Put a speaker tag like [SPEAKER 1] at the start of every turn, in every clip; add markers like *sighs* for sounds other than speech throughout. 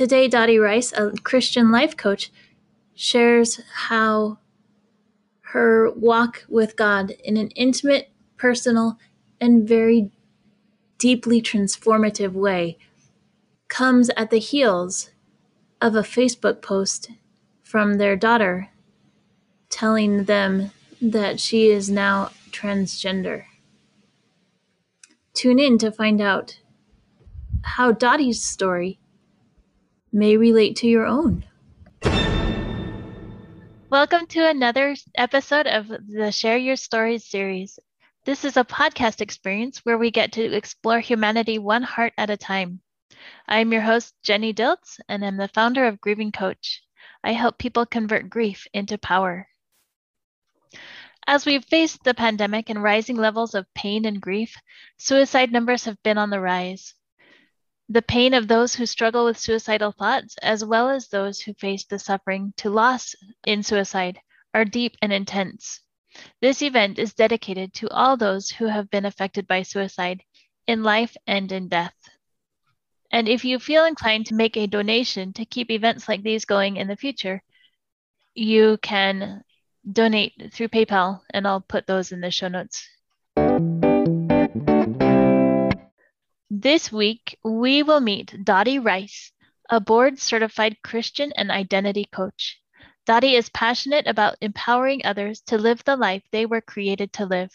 [SPEAKER 1] Today, Dottie Rice, a Christian life coach, shares how her walk with God in an intimate, personal, and very deeply transformative way comes at the heels of a Facebook post from their daughter telling them that she is now transgender. Tune in to find out how Dottie's story may relate to your own. Welcome to another episode of the Share Your Stories series. This is a podcast experience where we get to explore humanity one heart at a time. I'm your host, Jenny Diltz, and I'm the founder of Grieving Coach. I help people convert grief into power. As we've faced the pandemic and rising levels of pain and grief, suicide numbers have been on the rise. The pain of those who struggle with suicidal thoughts, as well as those who face the suffering to loss in suicide, are deep and intense. This event is dedicated to all those who have been affected by suicide in life and in death. And if you feel inclined to make a donation to keep events like these going in the future, you can donate through PayPal, and I'll put those in the show notes. This week, we will meet Dottie Rice, a board certified Christian and identity coach. Dottie is passionate about empowering others to live the life they were created to live.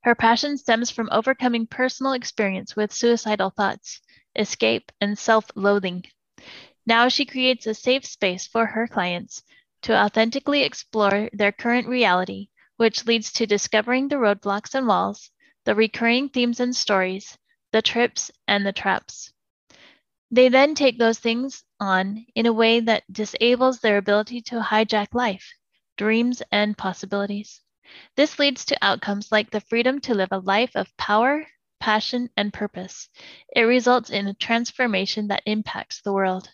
[SPEAKER 1] Her passion stems from overcoming personal experience with suicidal thoughts, escape, and self loathing. Now she creates a safe space for her clients to authentically explore their current reality, which leads to discovering the roadblocks and walls, the recurring themes and stories, the trips and the traps. They then take those things on in a way that disables their ability to hijack life, dreams, and possibilities. This leads to outcomes like the freedom to live a life of power, passion, and purpose. It results in a transformation that impacts the world.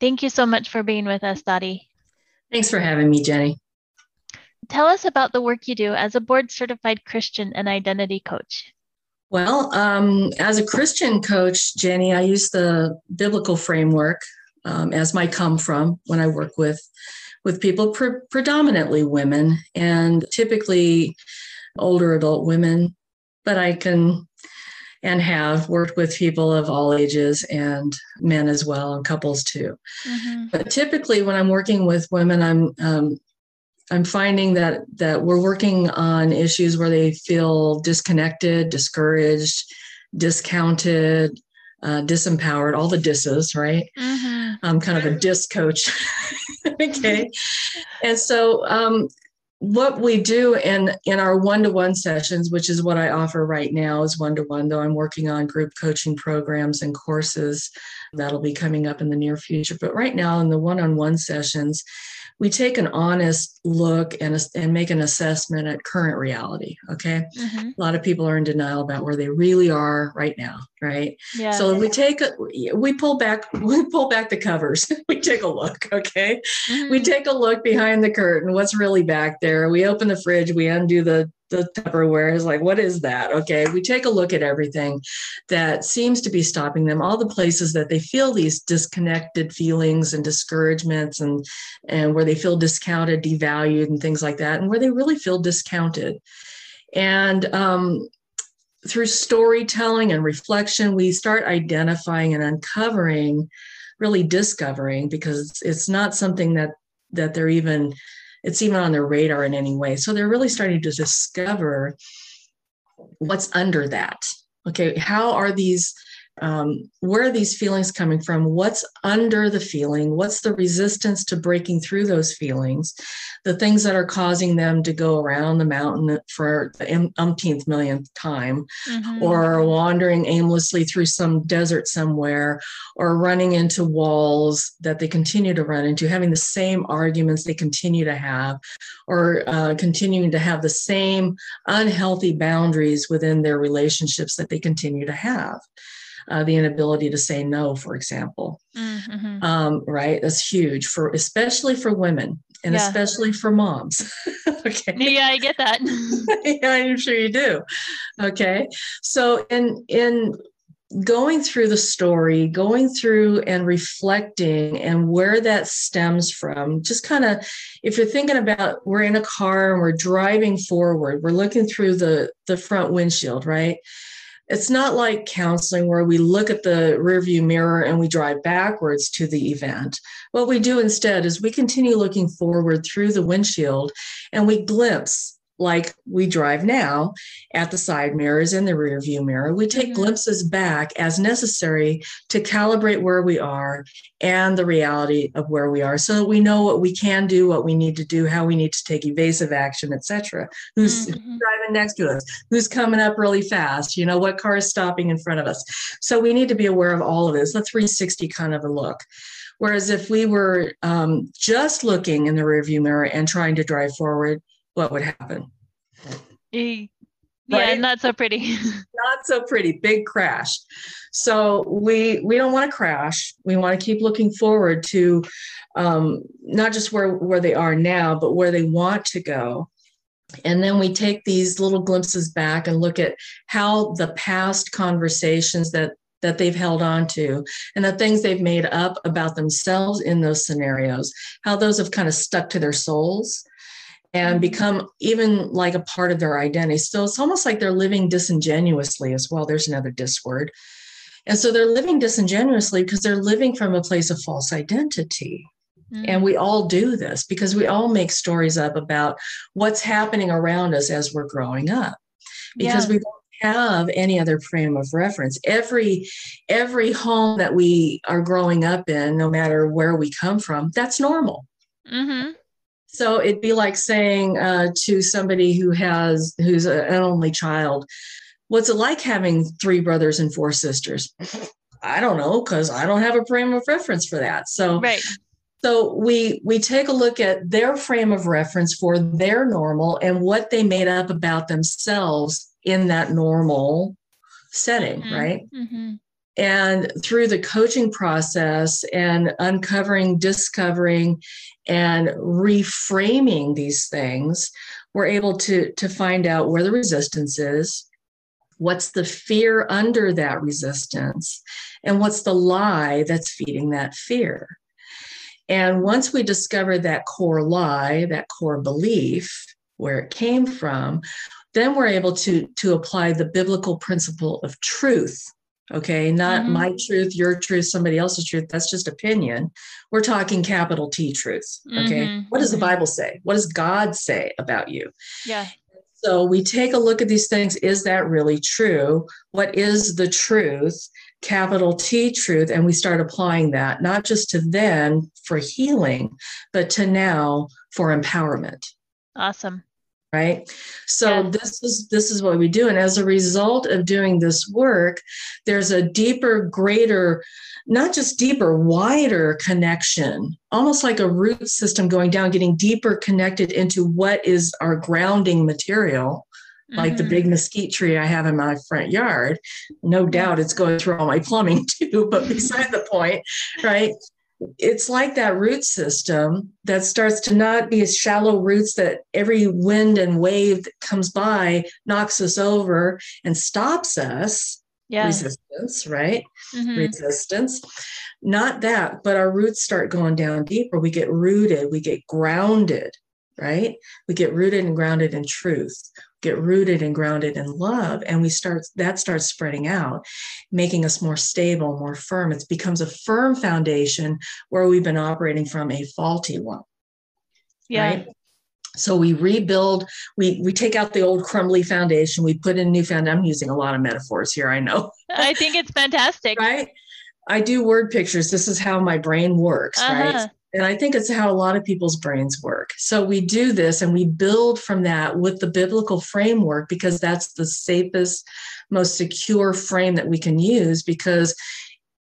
[SPEAKER 1] Thank you so much for being with us, Dottie.
[SPEAKER 2] Thanks for having me, Jenny.
[SPEAKER 1] Tell us about the work you do as a board certified Christian and identity coach.
[SPEAKER 2] Well, um, as a Christian coach, Jenny, I use the biblical framework um, as my come from when I work with with people, pre- predominantly women, and typically older adult women. But I can and have worked with people of all ages and men as well, and couples too. Mm-hmm. But typically, when I'm working with women, I'm um, I'm finding that that we're working on issues where they feel disconnected, discouraged, discounted, uh, disempowered, all the disses, right? Mm-hmm. I'm kind of a dis coach. *laughs* okay. And so um, what we do in in our one-to-one sessions which is what i offer right now is one-to-one though i'm working on group coaching programs and courses that'll be coming up in the near future but right now in the one-on-one sessions we take an honest look and, and make an assessment at current reality. Okay. Mm-hmm. A lot of people are in denial about where they really are right now. Right. Yeah. So we take, a, we pull back, *laughs* we pull back the covers. *laughs* we take a look. Okay. Mm-hmm. We take a look behind the curtain. What's really back there? We open the fridge, we undo the the Tupperware is like, what is that? Okay, we take a look at everything that seems to be stopping them, all the places that they feel these disconnected feelings and discouragements and and where they feel discounted, devalued, and things like that, and where they really feel discounted. And um, through storytelling and reflection, we start identifying and uncovering, really discovering, because it's not something that that they're even it's even on their radar in any way. So they're really starting to discover what's under that. Okay, how are these um, where are these feelings coming from? What's under the feeling? What's the resistance to breaking through those feelings? The things that are causing them to go around the mountain for the umpteenth millionth time, mm-hmm. or wandering aimlessly through some desert somewhere, or running into walls that they continue to run into, having the same arguments they continue to have, or uh, continuing to have the same unhealthy boundaries within their relationships that they continue to have uh, the inability to say no, for example. Mm-hmm. Um, right? That's huge for especially for women and yeah. especially for moms. *laughs*
[SPEAKER 1] okay. Yeah, I get that. *laughs*
[SPEAKER 2] yeah, I'm sure you do. okay so in in going through the story, going through and reflecting and where that stems from, just kind of if you're thinking about we're in a car and we're driving forward, we're looking through the the front windshield, right? It's not like counseling where we look at the rearview mirror and we drive backwards to the event. What we do instead is we continue looking forward through the windshield and we glimpse like we drive now at the side mirrors and the rear view mirror. We take mm-hmm. glimpses back as necessary to calibrate where we are and the reality of where we are so that we know what we can do, what we need to do, how we need to take evasive action, etc. Who's mm-hmm. driving next to us? Who's coming up really fast? You know, what car is stopping in front of us? So we need to be aware of all of this. The 360 kind of a look. Whereas if we were um, just looking in the rearview mirror and trying to drive forward, what would happen?
[SPEAKER 1] Yeah, right? not so pretty. *laughs*
[SPEAKER 2] not so pretty. Big crash. So we we don't want to crash. We want to keep looking forward to um, not just where where they are now, but where they want to go. And then we take these little glimpses back and look at how the past conversations that that they've held on to and the things they've made up about themselves in those scenarios, how those have kind of stuck to their souls and become even like a part of their identity. So it's almost like they're living disingenuously as well. There's another dis word. And so they're living disingenuously because they're living from a place of false identity. Mm-hmm. And we all do this because we all make stories up about what's happening around us as we're growing up. Because yeah. we don't have any other frame of reference. Every every home that we are growing up in, no matter where we come from, that's normal. Mm-hmm. So it'd be like saying uh, to somebody who has who's a, an only child, "What's it like having three brothers and four sisters?" I don't know because I don't have a frame of reference for that. So
[SPEAKER 1] right.
[SPEAKER 2] So we we take a look at their frame of reference for their normal and what they made up about themselves in that normal setting, mm-hmm. right? Mm-hmm. And through the coaching process and uncovering, discovering, and reframing these things, we're able to, to find out where the resistance is, what's the fear under that resistance, and what's the lie that's feeding that fear. And once we discover that core lie, that core belief, where it came from, then we're able to, to apply the biblical principle of truth Okay, not mm-hmm. my truth, your truth, somebody else's truth. That's just opinion. We're talking capital T truth. Okay, mm-hmm. what does the mm-hmm. Bible say? What does God say about you?
[SPEAKER 1] Yeah.
[SPEAKER 2] So we take a look at these things. Is that really true? What is the truth? Capital T truth. And we start applying that, not just to then for healing, but to now for empowerment.
[SPEAKER 1] Awesome
[SPEAKER 2] right so yeah. this is this is what we do and as a result of doing this work there's a deeper greater not just deeper wider connection almost like a root system going down getting deeper connected into what is our grounding material like mm-hmm. the big mesquite tree I have in my front yard. No doubt it's going through all my plumbing *laughs* too, but beside the point, right? It's like that root system that starts to not be as shallow roots that every wind and wave that comes by knocks us over and stops us.
[SPEAKER 1] Yeah.
[SPEAKER 2] Resistance, right? Mm-hmm. Resistance. Not that, but our roots start going down deeper. We get rooted, we get grounded, right? We get rooted and grounded in truth get rooted and grounded in love and we start that starts spreading out making us more stable more firm. It becomes a firm foundation where we've been operating from a faulty one
[SPEAKER 1] yeah. right?
[SPEAKER 2] so we rebuild we we take out the old crumbly foundation we put in new foundation i'm using a lot of metaphors here i know. *laughs*
[SPEAKER 1] I think it's fantastic.
[SPEAKER 2] Right? I do word pictures. This is how my brain works uh-huh. right and I think it's how a lot of people's brains work. So we do this and we build from that with the biblical framework because that's the safest, most secure frame that we can use. Because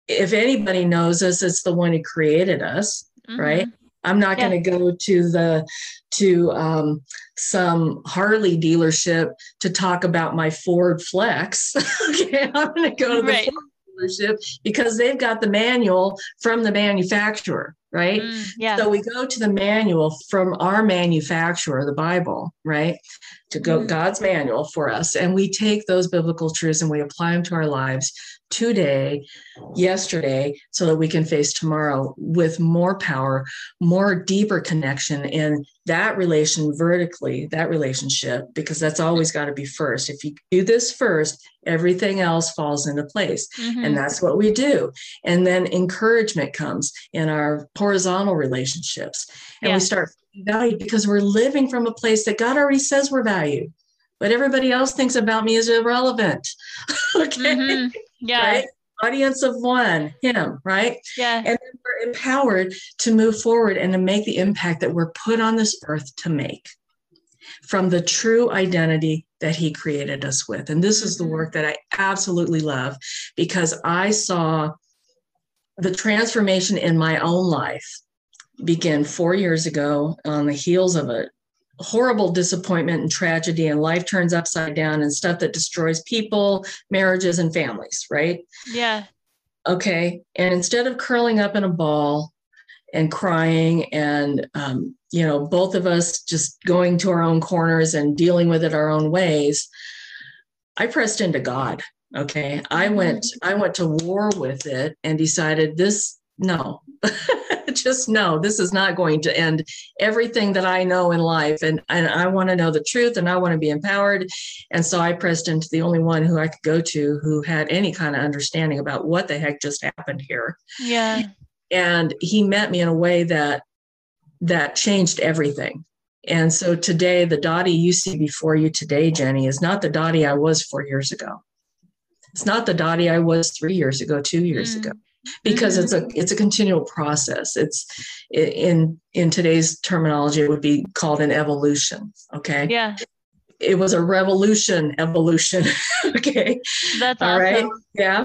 [SPEAKER 2] if anybody knows us, it's the one who created us, mm-hmm. right? I'm not yeah. going to go to the to um, some Harley dealership to talk about my Ford Flex. *laughs* okay, I'm going to go to the right. Ford dealership because they've got the manual from the manufacturer right?
[SPEAKER 1] Mm, yeah.
[SPEAKER 2] So we go to the manual from our manufacturer, the Bible, right? To go
[SPEAKER 1] Mhm.
[SPEAKER 2] God's manual for us. And we take those biblical truths and we apply them to our lives today, yesterday, so that we can face tomorrow with more power, more deeper connection in that relation vertically, that relationship, because that's always got to be first. If you do this first, everything else falls into place.
[SPEAKER 1] Mhm.
[SPEAKER 2] And that's what we do. And then encouragement comes in our horizontal relationships. And
[SPEAKER 1] Yeah.
[SPEAKER 2] we start valued because we're living from a place that God already says we're valued. But everybody else thinks about me is irrelevant. *laughs* okay.
[SPEAKER 1] Mhm. Yeah.
[SPEAKER 2] Right? Audience of one, him, right?
[SPEAKER 1] Yeah.
[SPEAKER 2] And then we're empowered to move forward and to make the impact that we're put on this earth to make from the true identity that he created us with. And this is the
[SPEAKER 1] Mhm.
[SPEAKER 2] work that I absolutely love because I saw the transformation in my own life begin four years ago on the heels of a horrible disappointment and tragedy, and life turns upside down and stuff that destroys people, marriages, and families, right?
[SPEAKER 1] Yeah.
[SPEAKER 2] okay and instead of curling up in a ball and crying and um, you know both of us just going to our own corners and dealing with it our own ways i pressed into god okay i went i went to war with it and decided this no. *laughs* Just no. This is not going to end everything that i know in life. And, and i want to know the truth and i want to be empowered. And so i pressed into the only one who i could go to who had any kind of understanding about what the heck just happened here.
[SPEAKER 1] Yeah.
[SPEAKER 2] and he met me in a way that that changed everything. And so today the dottie you see before you today jenny is not the dottie i was four years ago. It's not the dottie i was three years ago two years
[SPEAKER 1] Mm.
[SPEAKER 2] ago because
[SPEAKER 1] Mhm.
[SPEAKER 2] it's a it's a continual process it's in in today's terminology it would be called an evolution okay
[SPEAKER 1] Yeah.
[SPEAKER 2] it was a revolution evolution *laughs* okay
[SPEAKER 1] That's
[SPEAKER 2] all
[SPEAKER 1] awesome.
[SPEAKER 2] right. Yeah.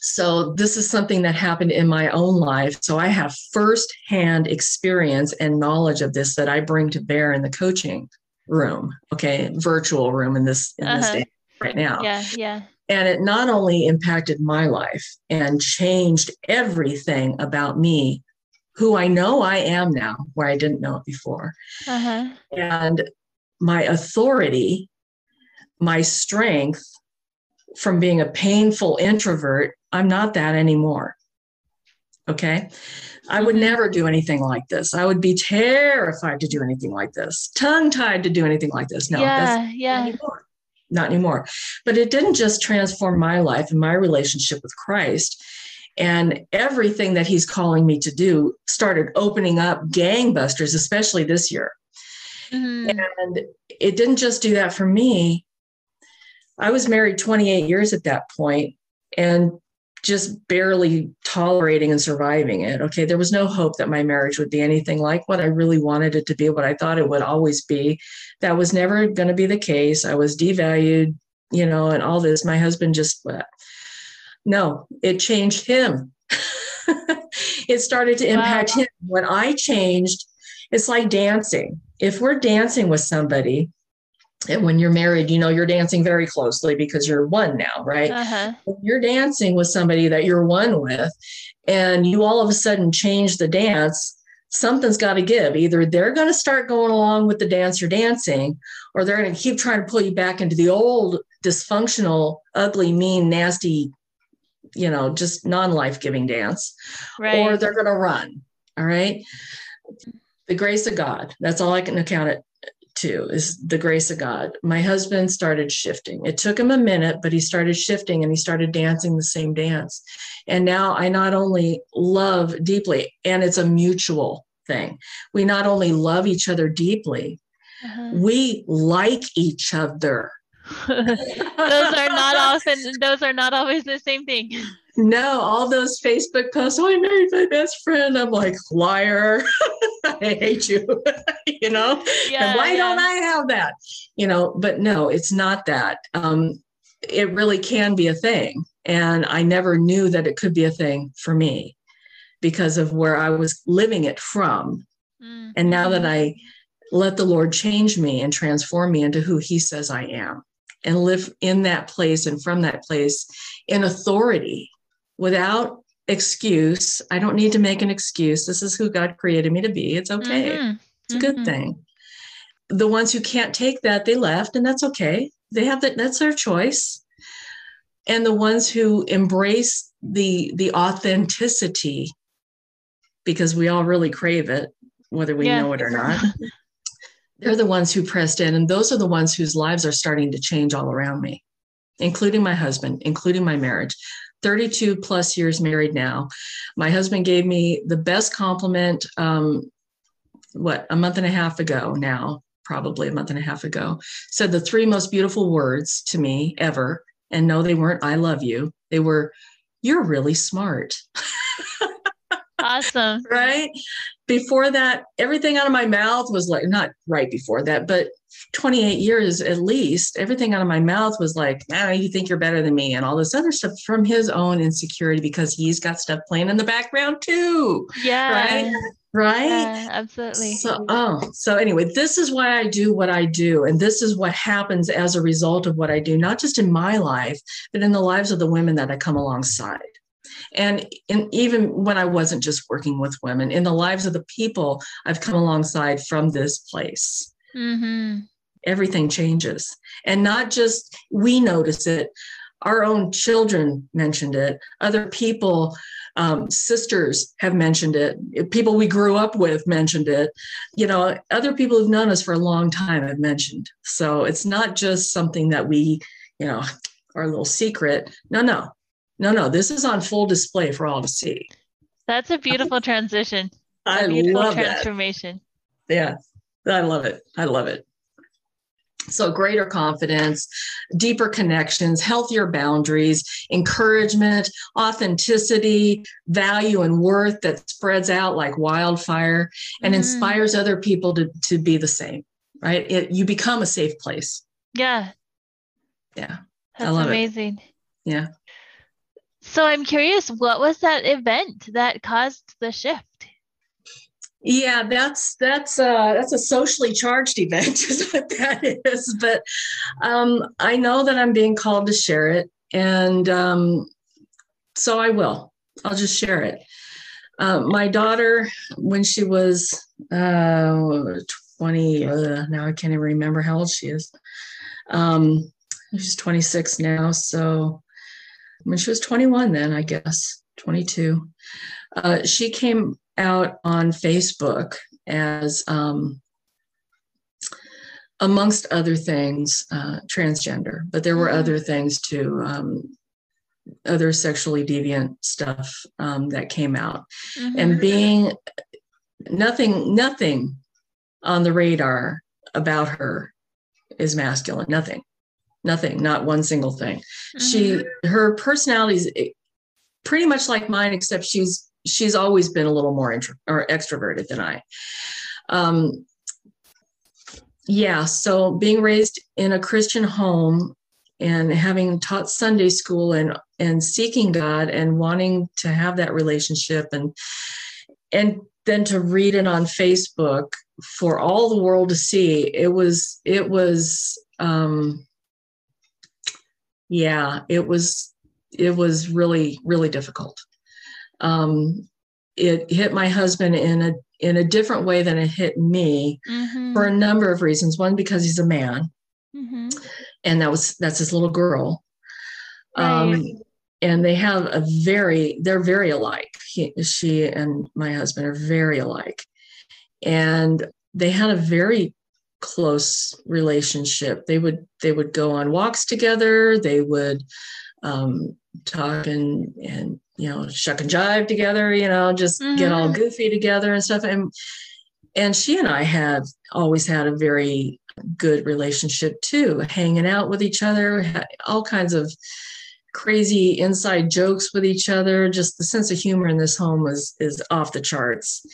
[SPEAKER 2] So this is something that happened in my own life. So I have firsthand experience and knowledge of this that I bring to bear in the coaching room. Okay, virtual room in this in this
[SPEAKER 1] Uh-huh.
[SPEAKER 2] day right now.
[SPEAKER 1] Yeah. Yeah.
[SPEAKER 2] And it not only impacted my life and changed everything about me, who I know I am now, where I didn't know it before
[SPEAKER 1] Uh huh.
[SPEAKER 2] and my authority, my strength from being a painful introvert, I'm not that anymore. Okay. I would
[SPEAKER 1] Mhm.
[SPEAKER 2] never do anything like this. I would be terrified to do anything like this, tongue tied to do anything like this. No,
[SPEAKER 1] yeah. Yeah.
[SPEAKER 2] anymore. Not anymore. But it didn't just transform my life and my relationship with Christ. And everything that he's calling me to do started opening up gangbusters, especially this year.
[SPEAKER 1] Mhm.
[SPEAKER 2] And it didn't just do that for me. I was married 28 years at that point and just barely tolerating and surviving it. Okay. There was no hope that my marriage would be anything like what I really wanted it to be, what I thought it would always be. That was never going to be the case. I was devalued, you know, and all this. My husband just, uh, no, it changed him. *laughs* it started to impact
[SPEAKER 1] Wow.
[SPEAKER 2] him. When I changed, it's like dancing. If we're dancing with somebody, and when you're married, you know, you're dancing very closely because you're one now, right?
[SPEAKER 1] Uh huh.
[SPEAKER 2] When you're dancing with somebody that you're one with, and you all of a sudden change the dance, something's got to give. Either they're going to start going along with the dance you're dancing, or they're going to keep trying to pull you back into the old dysfunctional, ugly, mean, nasty, you know, just non life giving dance
[SPEAKER 1] Right.
[SPEAKER 2] or they're going to run. All right. The grace of God. That's all I can account it to is the grace of God. My husband started shifting. It took him a minute, but he started shifting and he started dancing the same dance. And now I not only love deeply, and it's a mutual thing. We not only love each other deeply,
[SPEAKER 1] Uh-huh.
[SPEAKER 2] we like each other. *laughs*
[SPEAKER 1] those are not often. Those are not always the same thing.
[SPEAKER 2] No, all those Facebook posts, oh, I married my best friend. I'm like, liar. *laughs* I hate you. *laughs* you know?
[SPEAKER 1] Yeah.
[SPEAKER 2] and why
[SPEAKER 1] yeah.
[SPEAKER 2] don't I have that? You know, but no, it's not that. Um, it really can be a thing. And I never knew that it could be a thing for me because of where I was living it from.
[SPEAKER 1] Mm.
[SPEAKER 2] And now that I let the Lord change me and transform me into who He says I am and live in that place and from that place in authority without excuse. I don't need to make an excuse. This is who God created me to be. It's okay. Mm-hmm. It's a good mm-hmm. thing. The ones who can't take that, they left, and that's okay. They have that, that's their choice. And the ones who embrace the the authenticity, because we all really crave it, whether we yeah. know it or not. *laughs* they're the ones who pressed in, and those are the ones whose lives are starting to change all around me, including my husband, including my marriage. 32 plus years married now. My husband gave me the best compliment, um, what, a month and a half ago now, probably a month and a half ago. Said the three most beautiful words to me ever. And no, they weren't, I love you. They were, you're really smart. *laughs*
[SPEAKER 1] awesome. *laughs*
[SPEAKER 2] right? Before that, everything out of my mouth was like, not right before that, but 28 years at least, everything out of my mouth was like, ah, you think you're better than me, and all this other stuff from his own insecurity because he's got stuff playing in the background too.
[SPEAKER 1] Yeah.
[SPEAKER 2] Right. Right.
[SPEAKER 1] Yeah, absolutely.
[SPEAKER 2] So, oh, so anyway, this is why I do what I do. And this is what happens as a result of what I do, not just in my life, but in the lives of the women that I come alongside. And in, even when I wasn't just working with women, in the lives of the people I've come alongside from this place. Mm-hmm. Everything changes. And not just we notice it, our own children mentioned it, other people, um, sisters have mentioned it, people we grew up with mentioned it. You know, other people who've known us for a long time have mentioned. So it's not just something that we, you know, our little secret. No, no, no, no. This is on full display for all to see.
[SPEAKER 1] That's a beautiful *laughs* transition.
[SPEAKER 2] A I beautiful love
[SPEAKER 1] transformation.
[SPEAKER 2] That. Yeah. I love it. I love it. So, greater confidence, deeper connections, healthier boundaries, encouragement, authenticity, value, and worth that spreads out like wildfire and mm. inspires other people to, to be the same, right? It, you become a safe place.
[SPEAKER 1] Yeah.
[SPEAKER 2] Yeah.
[SPEAKER 1] That's amazing.
[SPEAKER 2] It. Yeah.
[SPEAKER 1] So, I'm curious, what was that event that caused the shift?
[SPEAKER 2] Yeah, that's that's uh, that's a socially charged event, *laughs* is what that is. But um, I know that I'm being called to share it, and um, so I will. I'll just share it. Uh, my daughter, when she was uh, 20, uh, now I can't even remember how old she is. Um, she's 26 now, so when she was 21, then I guess 22, uh, she came out on Facebook as, um, amongst other things, uh, transgender, but there were mm-hmm. other things too, um, other sexually deviant stuff um, that came out. Mm-hmm. And being nothing, nothing on the radar about her is masculine, nothing nothing not one single thing mm-hmm. she her personality is eh, pretty much like mine except she's she's always been a little more intro, or extroverted than I. Um, yeah, so being raised in a Christian home and having taught Sunday school and and seeking God and wanting to have that relationship and and then to read it on Facebook for all the world to see, it was it was um yeah, it was it was really really difficult um, it hit my husband in a in a different way than it hit me mm-hmm. for a number of reasons. One, because he's a man, mm-hmm. and that was that's his little girl. Um, right. Um, and they have a very they're very alike. He, she and my husband are very alike, and they had a very close relationship. They would they would go on walks together. They would um, talk and and you know shuck and jive together you know just mm-hmm. get all mm-hmm. goofy together and stuff and and she and i had always had a very good relationship too hanging out with each other all kinds of crazy inside jokes with each other just the sense of humor in this home was is off the charts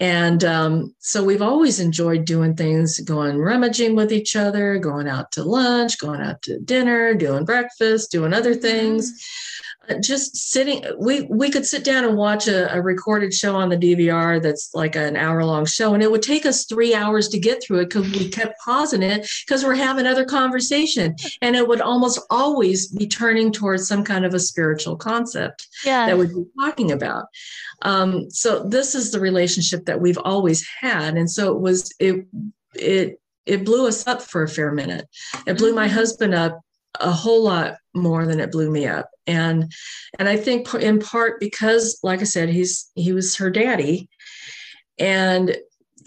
[SPEAKER 2] and um, so we've always enjoyed doing things going rummaging with each other going out to lunch going out to dinner doing breakfast doing other things mm-hmm. Uh, just sitting we we could sit down and watch a, a, recorded show on the dvr that's like an hour long show and it would take us three hours to get through it because we kept pausing it because we're having other conversation and it would almost always be turning towards some kind of a spiritual concept
[SPEAKER 1] yeah.
[SPEAKER 2] that we'd be talking about um, so this is the relationship that we've always had and so it was it it it blew us up for a fair minute it blew my mm-hmm. husband up a whole lot more than it blew me up. And and i think in part because like i said he's he was her daddy. And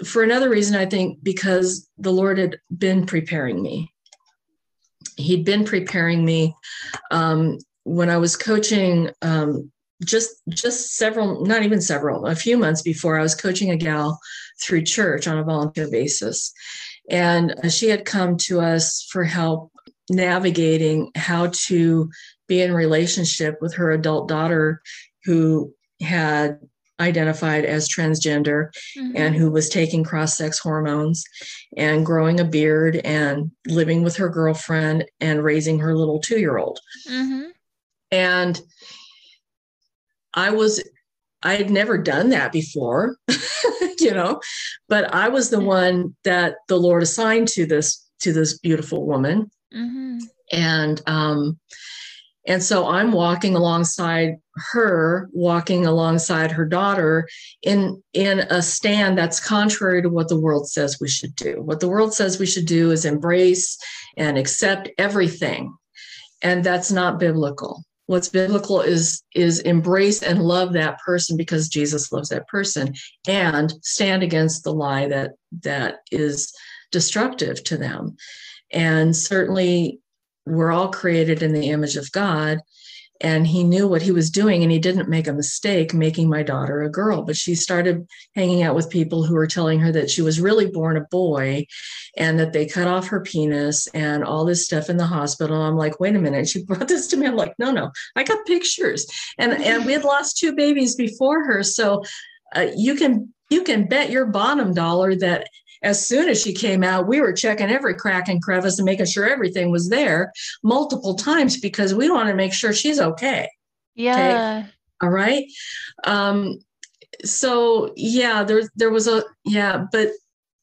[SPEAKER 2] for another reason i think because the lord had been preparing me. He'd been preparing me um, when i was coaching um, just just several not even several a few months before i was coaching a gal through church on a volunteer basis. And she had come to us for help navigating how to be in relationship with her adult daughter who had identified as transgender mm-hmm. and who was taking cross sex hormones and growing a beard and living with her girlfriend and raising her little two year old. Mm-hmm. And I was, I had never done that before, *laughs* you know, but I was the one that the Lord assigned to this to this beautiful woman Mm-hmm. And um, and so I'm walking alongside her, walking alongside her daughter in in a stand that's contrary to what the world says we should do. What the world says we should do is embrace and accept everything. And that's not biblical. What's biblical is is embrace and love that person because Jesus loves that person and stand against the lie that that is destructive to them. And certainly, we're all created in the image of God. And he knew what he was doing, and he didn't make a mistake making my daughter a girl. But she started hanging out with people who were telling her that she was really born a boy and that they cut off her penis and all this stuff in the hospital. I'm like, wait a minute. She *laughs* brought this to me. I'm like, no, no, I got pictures. And, and we had lost two babies before her. So uh, you can you can bet your bottom dollar that as soon as she came out, we were checking every crack and crevice and making sure everything was there multiple times because we want to make sure she's okay.
[SPEAKER 1] Yeah. Okay?
[SPEAKER 2] All right. Um, so yeah, there there was a yeah, but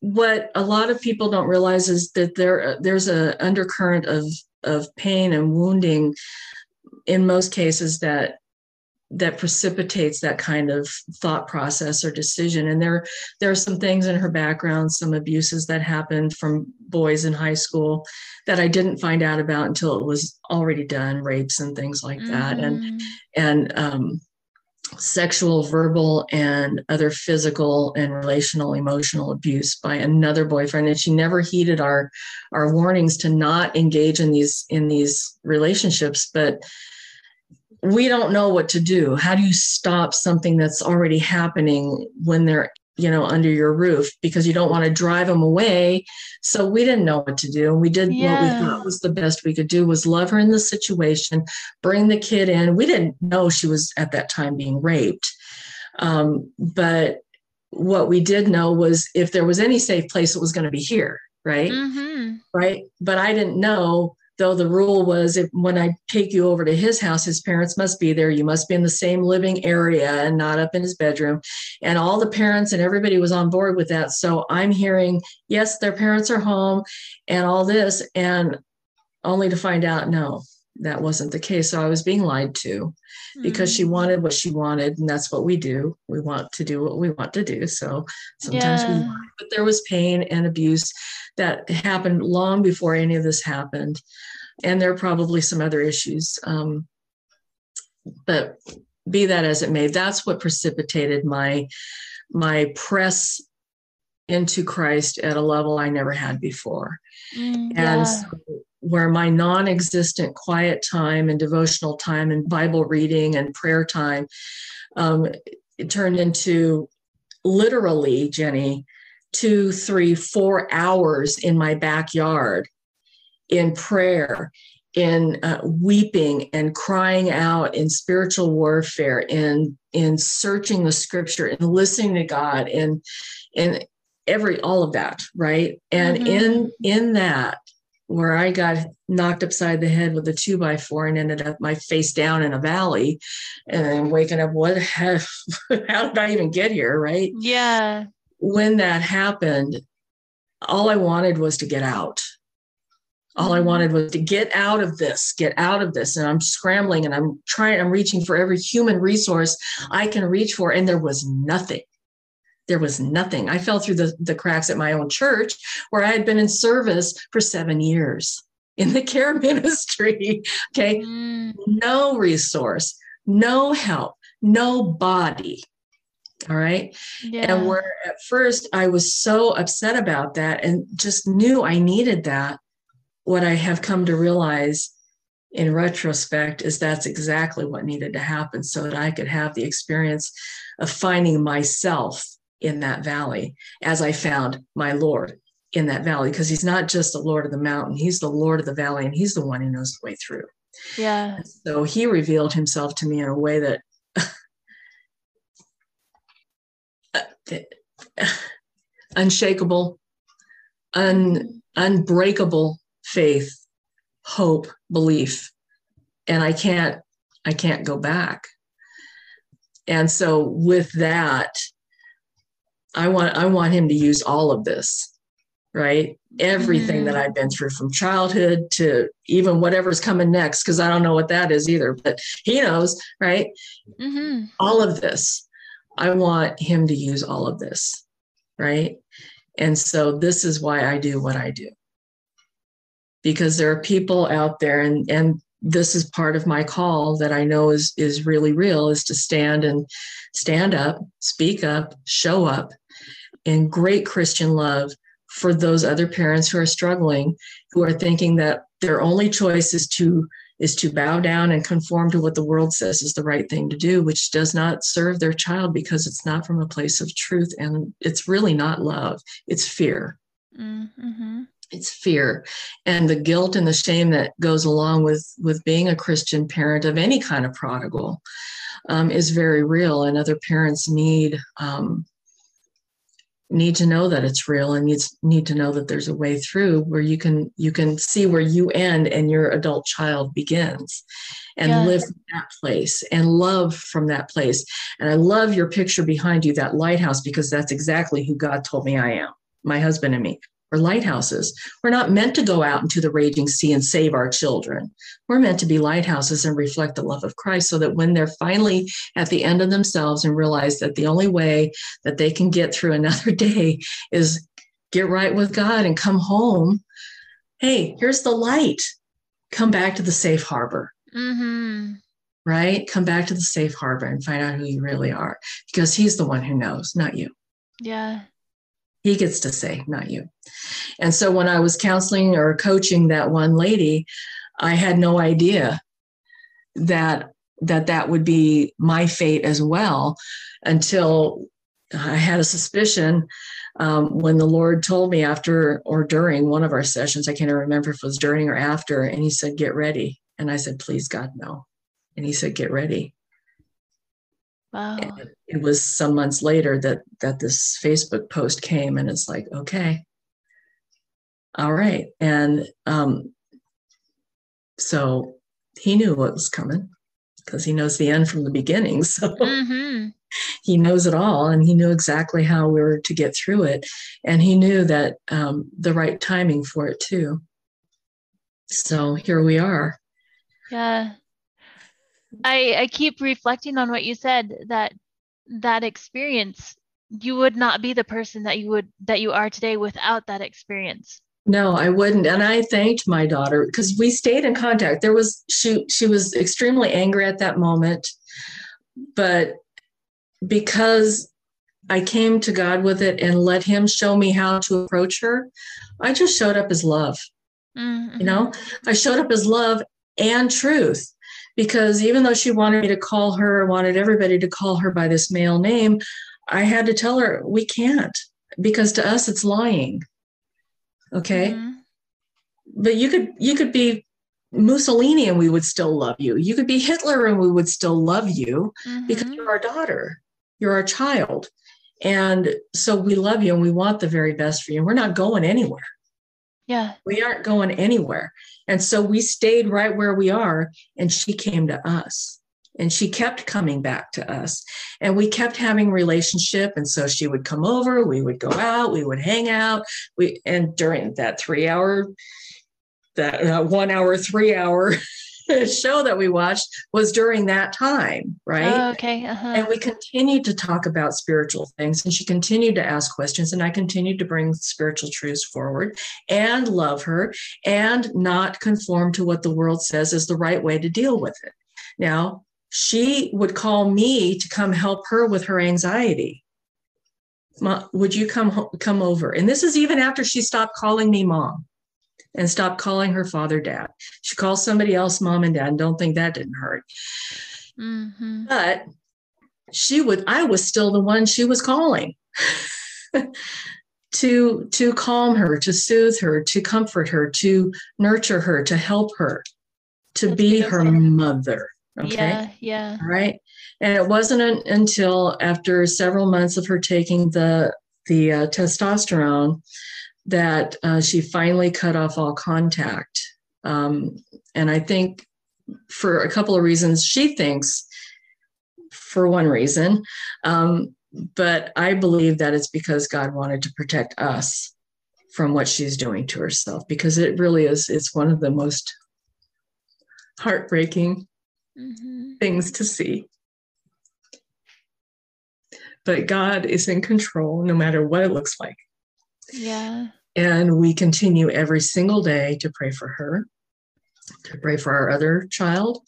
[SPEAKER 2] what a lot of people don't realize is that there there's a undercurrent of of pain and wounding in most cases that that precipitates that kind of thought process or decision. And there there are some things in her background some abuses that happened from boys in high school that I didn't find out about until it was already done rapes and things like that. Mm-hmm. and and um, sexual verbal and other physical and relational emotional abuse by another boyfriend. And she never heeded our our warnings to not engage in these in these relationships. But we don't know what to do. How do you stop something that's already happening when they're you know under your roof? Because you don't want to drive them away. So we didn't know what to do. And we did yeah. what we thought was the best we could do was love her in the situation bring the kid in. We didn't know she was at that time being raped. Um, but what we did know was if there was any safe place it was going to be here right? Mm-hmm. right? But i didn't know though the rule was if, when I take you over to his house, his parents must be there. You must be in the same living area and not up in his bedroom. And all the parents and everybody was on board with that. So I'm hearing, yes, their parents are home and all this, and only to find out, no, that wasn't the case. So I was being lied to because she hmm. wanted what she wanted, and that's what we do. We want to do what we want to do. So sometimes yeah. we lie, but there was pain and abuse that happened long before any of this happened. And there are probably some other issues. Um, but be that as it may, that's what precipitated my my press into Christ at a level I never had before. Mm, yeah. And so where my non existent quiet time and devotional time and Bible reading and prayer time um, it turned into literally, Jenny, two, three, four hours in my backyard in prayer, in uh, weeping and crying out in spiritual warfare, in in searching the scripture and listening to God and and every all of that, right? And mm-hmm. in in that where I got knocked upside the head with a two by four and ended up my face down in a valley and then waking up, what have, *laughs* how did I even get here? Right.
[SPEAKER 1] Yeah.
[SPEAKER 2] When that happened, all I wanted was to get out. All I mm-hmm. wanted was to get out of this, get out of this. And I'm scrambling and I'm trying, I'm reaching for every human resource I can reach for. And there was nothing there was nothing. I fell through the, the cracks at my own church where I had been in service for seven years in the *laughs* care ministry. Okay. Mm. No resource, no help, no body. All right. Yeah. And where at first I was so upset about that and just knew I needed that. What I have come to realize in retrospect is that's exactly what needed to happen so that I could have the experience of finding myself in that valley as I found my Lord in that valley because he's not just the Lord of the mountain, he's the Lord of the valley and he's the one who knows the way through.
[SPEAKER 1] Yeah.
[SPEAKER 2] So he revealed himself to me in a way that *laughs* unshakable, un, unbreakable faith, hope, belief. And I can't, I can't go back. And so with that, I want I want him to use all of this, right? Everything mm-hmm. that I've been through from childhood to even whatever's coming next, because I don't know what that is either, but he knows, right? Mm-hmm. All of this. I want him to use all of this, right? And so this is why I do what I do. Because there are people out there and and this is part of my call that I know is is really real is to stand and stand up, speak up, show up, and great Christian love for those other parents who are struggling, who are thinking that their only choice is to is to bow down and conform to what the world says is the right thing to do, which does not serve their child because it's not from a place of truth and it's really not love. It's fear. Mm-hmm. It's fear and the guilt and the shame that goes along with with being a Christian parent of any kind of prodigal um, is very real, and other parents need um, need to know that it's real and needs need to know that there's a way through where you can you can see where you end and your adult child begins and yes. live from that place and love from that place and i love your picture behind you that lighthouse because that's exactly who god told me i am my husband and me or lighthouses. We're not meant to go out into the raging sea and save our children. We're meant to be lighthouses and reflect the love of Christ so that when they're finally at the end of themselves and realize that the only way that they can get through *laughs* another day is get right with God and come home. Hey, here's the light. Come back to the safe harbor. Mm-hmm. Right? Come back to the safe harbor and find out who you really are because He's the one who knows, not you.
[SPEAKER 1] Yeah.
[SPEAKER 2] He gets to say, not you. And so when I was counseling or coaching that one lady, I had no idea that that that would be my fate as well until I had a suspicion um, when the Lord told me after or during one of our sessions. I can't remember if it was during or after, and He said, "Get ready." And I said, "Please, God, no." And He said, "Get ready."
[SPEAKER 1] Wow.
[SPEAKER 2] And it was some months later that that this Facebook post came, and it's like, okay, all right, and um, so he knew what was coming because he knows the end from the beginning. *laughs* So mm-hmm. he knows it all, and he knew exactly how we were to get through it, and he knew that um, the right timing for it too. So here we are.
[SPEAKER 1] Yeah. I, I keep reflecting on what you said that that experience you would not be the person that you would that you are today without that experience.
[SPEAKER 2] No i wouldn't. And i thanked my daughter because we stayed in contact. There was she she was extremely angry at that moment. But because i came to god with it and let him show me how to approach her i just showed up as love. Mm-hmm. you know i showed up as love and truth because even though she wanted me to call her, wanted everybody to call her by this male name, I had to tell her we can't because to us it's lying. Okay. Mm-hmm. But you could you could be Mussolini and we would still love you. You could be Hitler and we would still love you mm-hmm. because you're our daughter. You're our child. And so we love you and we want the very best for you. And we're not going anywhere.
[SPEAKER 1] Yeah.
[SPEAKER 2] We aren't going anywhere. And so we stayed right where we are, and she came to us. And she kept coming back to us. And we kept having relationship. And so she would come over, we would go out, we would hang out. We and during that three hour, that uh, one hour, three hour show that we watched was during that time, right?
[SPEAKER 1] Oh, okay. Uh-huh.
[SPEAKER 2] And we continued to talk about spiritual things, and she continued to ask questions, and I continued to bring spiritual truths forward and love her and not conform to what the world says is the right way to deal with it. Now, she would call me to come help her with her anxiety. would you come come over? And this is even after she stopped calling me mom and stop calling her father dad. She calls somebody else mom and dad and don't think that didn't hurt. Mm-hmm. But she would, I was still the one she was calling *laughs* to to calm her, to soothe her, to comfort her, to nurture her, to help her, to That's be her mother. Okay.
[SPEAKER 1] Yeah, yeah.
[SPEAKER 2] Right. And it wasn't until after several months of her taking the the uh, testosterone that uh, she finally cut off all contact. Um, and I think for a couple of reasons, she thinks for one reason, um, but I believe that it's because God wanted to protect us from what she's doing to herself because it really is it's one of the most heartbreaking mm-hmm. things to see but god is in control no matter what it looks like
[SPEAKER 1] yeah.
[SPEAKER 2] And we continue every single day to pray for her, to pray for our other child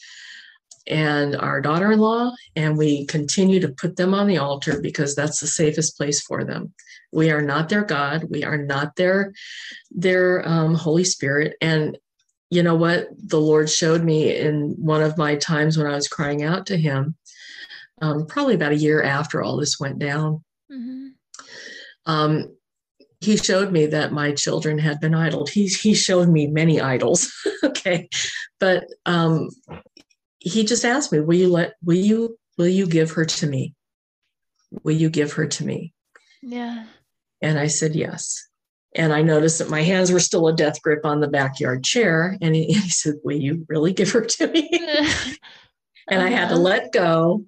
[SPEAKER 2] and our daughter in law. And we continue to put them on the altar because that's the safest place for them. We are not their God. We are not their, their um, Holy Spirit. And you know what? The Lord showed me in one of my times when I was crying out to Him, um, probably about a year after all this went down. Mm-hmm. Um, he showed me that my children had been idled. He, he showed me many idols. *laughs* okay. But um, he just asked me, will you let, will you, will you give her to me? Will you give her to me?
[SPEAKER 1] Yeah.
[SPEAKER 2] And I said, yes. And I noticed that my hands were still a death grip on the backyard chair. And he, *laughs* he said, will you really give her to me? *laughs* and uh-huh. I had to uh-huh. let go,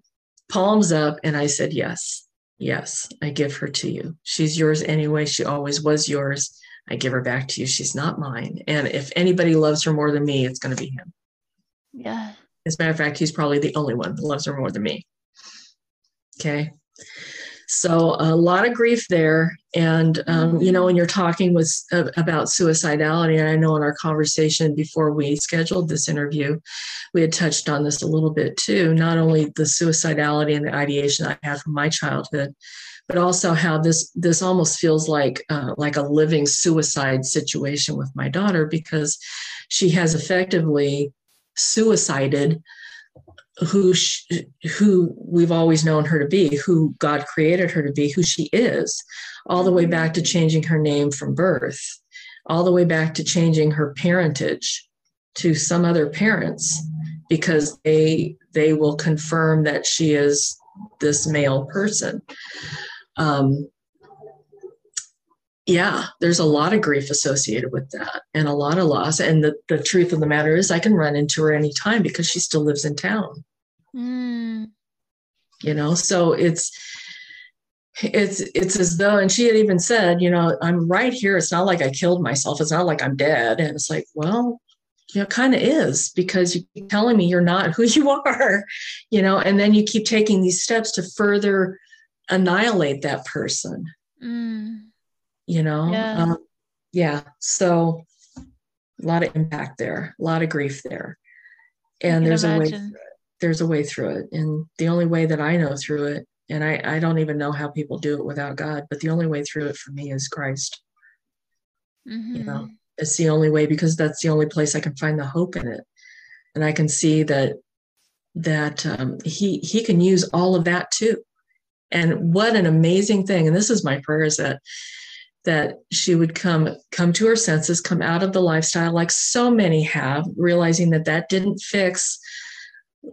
[SPEAKER 2] palms up. And I said, yes. Yes, I give her to you. She's yours anyway. She always was yours. I give her back to you. She's not mine. And if anybody loves her more than me, it's going to be him.
[SPEAKER 1] Yeah.
[SPEAKER 2] As a matter of fact, he's probably the only one that loves her more than me. Okay. So a lot of grief there, and um, you know, when you're talking with uh, about suicidality, and I know in our conversation before we scheduled this interview, we had touched on this a little bit too. Not only the suicidality and the ideation I had from my childhood, but also how this this almost feels like uh, like a living suicide situation with my daughter because she has effectively suicided who she, who we've always known her to be, who God created her to be, who she is, all the way back to changing her name from birth, all the way back to changing her parentage to some other parents because they they will confirm that she is this male person. Um, yeah, there's a lot of grief associated with that and a lot of loss. And the, the truth of the matter is, I can run into her anytime because she still lives in town. Mm. You know, so it's it's it's as though and she had even said you know i'm right here it's not like i killed myself it's not like i'm dead and it's like well you know kind of is because you're telling me you're not *laughs* who you are you know and then you keep taking these steps to further annihilate that person mm. You know
[SPEAKER 1] yeah. Um,
[SPEAKER 2] yeah so a lot of impact there a lot of grief there and there's imagine. a way there's a way through it. And the only way that I know through it, and I, I don't even know how people do it without God, but the only way through it for me is Christ. Mm-hmm. You know, it's the only way because that's the only place I can find the hope in it. And I can see that that um, he he can use all of that too. And what an amazing thing! And this is my prayer is that that she would come come to her senses, come out of the lifestyle like so many have, realizing that that didn't fix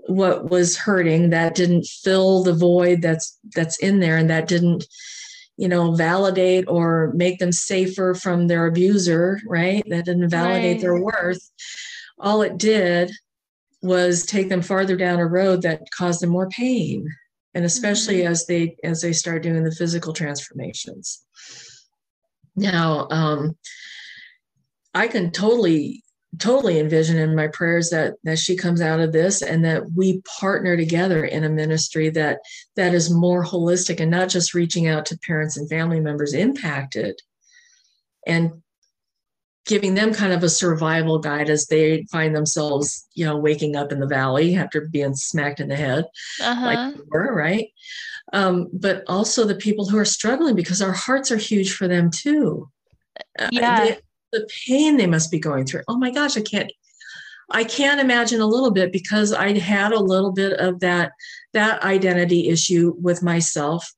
[SPEAKER 2] what was hurting that didn't fill the void that's that's in there and that didn't you know validate or make them safer from their abuser right that didn't validate right. their worth all it did was take them farther down a road that caused them more pain and especially mm-hmm. as they as they start doing the physical transformations now um i can totally totally envision in my prayers that that she comes out of this and that we partner together in a ministry that that is more holistic and not just reaching out to parents and family members impacted and giving them kind of a survival guide as they find themselves you know waking up in the valley after being smacked in the head uh-huh. like were right um, but also the people who are struggling because our hearts are huge for them too
[SPEAKER 1] uh, yeah.
[SPEAKER 2] They, the pain they must be going through. Oh my gosh, I can't I can't imagine a little bit because I had a little bit of that that identity issue with myself,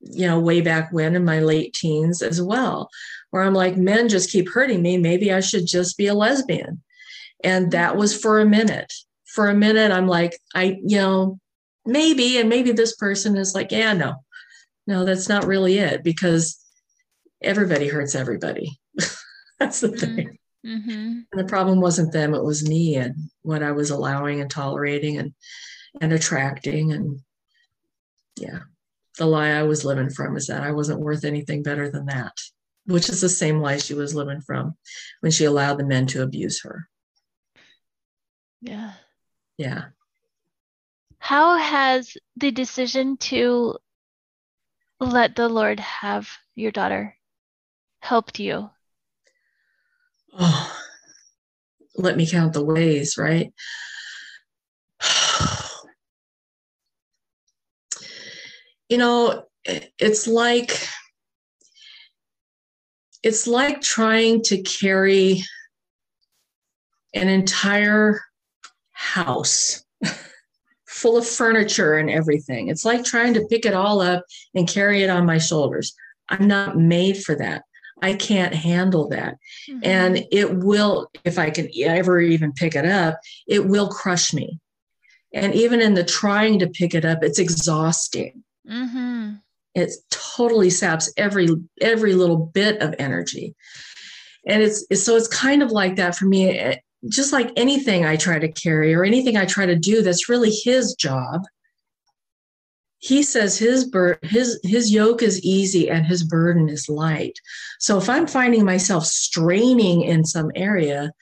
[SPEAKER 2] you know, way back when in my late teens as well, where I'm like, men just keep hurting me. Maybe I should just be a lesbian. And that was for a minute. For a minute, I'm like, I, you know, maybe, and maybe this person is like, yeah, no, no, that's not really it because everybody hurts everybody. *laughs* That's the thing. Mm-hmm. And the problem wasn't them, it was me and what I was allowing and tolerating and and attracting. And yeah, the lie I was living from is that I wasn't worth anything better than that, which is the same lie she was living from when she allowed the men to abuse her.
[SPEAKER 1] Yeah.
[SPEAKER 2] Yeah.
[SPEAKER 1] How has the decision to let the Lord have your daughter helped you?
[SPEAKER 2] oh, let me count the ways, right? *sighs* you know, it's like it's like trying to carry an entire house full of furniture and everything. It's like trying to pick it all up and carry it on my shoulders. I'm not made for that. I can't handle that. Mm-hmm. And it will, if I can ever even pick it up, it will crush me. And even in the trying to pick it up, it's exhausting. Mm-hmm. It totally saps every every little bit of energy. And it's, it's so it's kind of like that for me. Just like anything I try to carry or anything I try to do, that's really his job he says his bur- his his yoke is easy and his burden is light. So if i'm finding myself straining in some area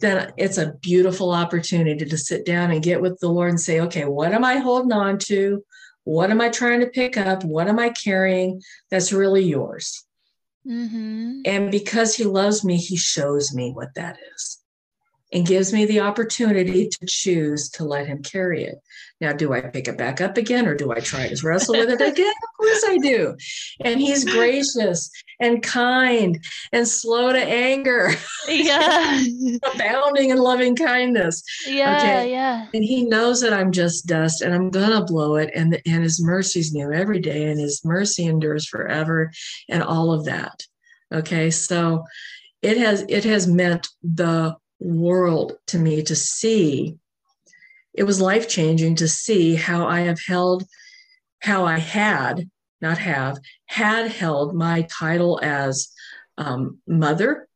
[SPEAKER 2] then it's a beautiful opportunity to sit down and get with the lord and say okay what am i holding on to? What am i trying to pick up? What am i carrying that's really yours? Mm-hmm. and because he loves me he shows me what that is and gives me the opportunity to choose to let him carry it. Now, do I pick it back up again or do I try to wrestle with it again? *laughs* Of course I do. And he's gracious and kind and slow to anger.
[SPEAKER 1] Yeah. *laughs*
[SPEAKER 2] Abounding in loving kindness.
[SPEAKER 1] Yeah. Okay. Yeah.
[SPEAKER 2] And he knows that I'm just dust and I'm going to blow it. And, and his mercy's new every day and his mercy endures forever and all of that. Okay. So it has, it has meant the world to me to see. It was life changing to see how I have held, how I had, not have, had held my title as um, mother,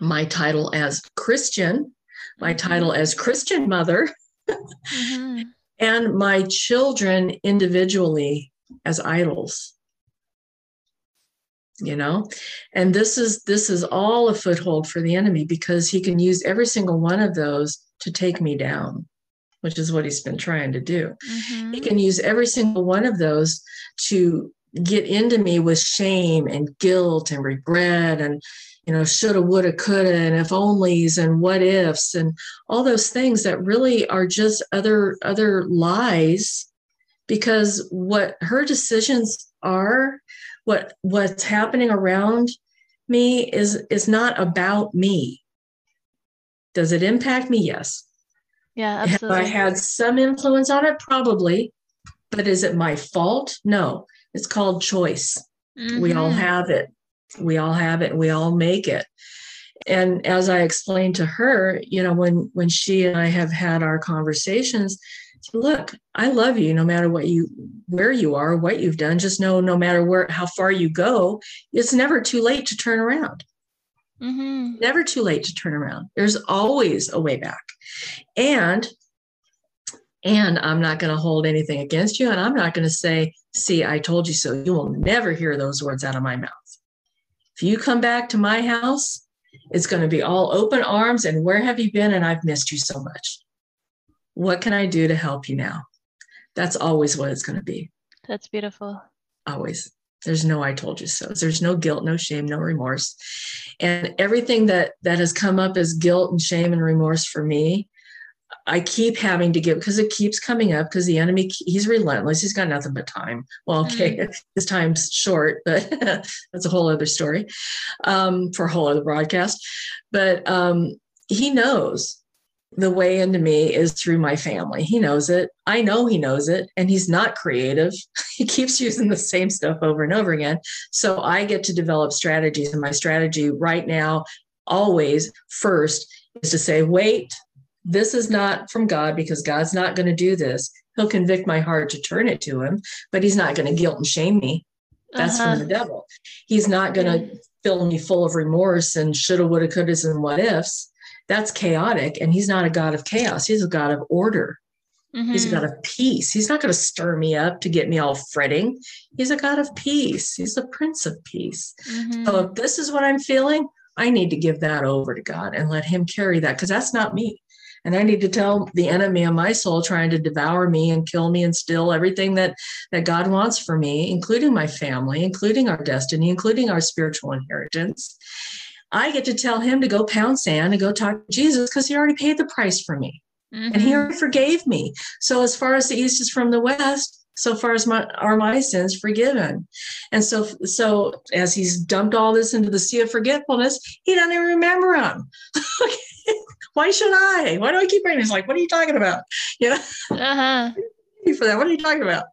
[SPEAKER 2] my title as Christian, my mm-hmm. title as Christian mother, mm-hmm. *laughs* and my children individually as idols you know and this is this is all a foothold for the enemy because he can use every single one of those to take me down which is what he's been trying to do mm-hmm. he can use every single one of those to get into me with shame and guilt and regret and you know shoulda woulda coulda and if onlys and what ifs and all those things that really are just other other lies because what her decisions are what what's happening around me is is not about me. Does it impact me? Yes.
[SPEAKER 1] Yeah absolutely.
[SPEAKER 2] have i had some influence on it? Probably. But is it my fault? No. It's called choice. Mm-hmm. we all mm-hmm. have it. We all have it. We all make it. And as i explained to her you know when when she and i have had our conversations look, I love you no matter what you where you are, what you've done. Just know no matter where how far you go, it's never too late to turn around. Mm-hmm. Never too late to turn around. There's always a way back. And and I'm not going to hold anything against you. And I'm not going to say, see, I told you so. You will never hear those words out of my mouth. If you come back to my house, it's going to be all open arms. And where have you been? And I've missed you so much. What can I do to help you now? That's always what it's going to be.
[SPEAKER 1] That's beautiful.
[SPEAKER 2] Always. There's no I told you so. There's no guilt, no shame, no remorse. And everything that that has come up as guilt and shame and remorse for me, I keep having to give because it keeps coming up because the enemy he's relentless. He's got nothing but time. Well, okay, mm. *laughs* his time's short, but *laughs* that's a whole other story um, for a whole other broadcast. But um, he knows the way into me is through my family. He knows it. I know he knows it. And he's not creative. *laughs* he keeps using the same stuff over and over again. So I get to develop strategies. And my strategy right now, always first, is to say, wait, this is not from God because God's not going to do this. He'll convict my heart to turn it to him, but he's not going to guilt and shame me. That's uh-huh. from the devil. He's not going to fill me full of remorse and shoulda, woulda, couldas, and what ifs that's chaotic. And he's not a God of chaos, he's a God of order. Mm-hmm. He's a God of peace. He's not going to stir me up to get me all fretting. He's a God of peace. He's the Prince of Peace. Mm-hmm. So if this is what I'm feeling, I need to give that over to God and let Him carry that because that's not me. And I need to tell the enemy of my soul trying to devour me and kill me and steal everything that, that God wants for me, including my family, including our destiny, including our spiritual inheritance. I get to tell him to go pound sand and go talk to Jesus because he already paid the price for me. Mm-hmm. And he mm-hmm. already forgave me. So as far as the east is from the west, so far as my are my sins forgiven. And so so as he's dumped all this into the sea of forgetfulness, he doesn't even remember them. *laughs* Why should I? Why do I keep writing? He's like, what are you talking about? *laughs* You know? Uh-huh. For that. What are you talking about?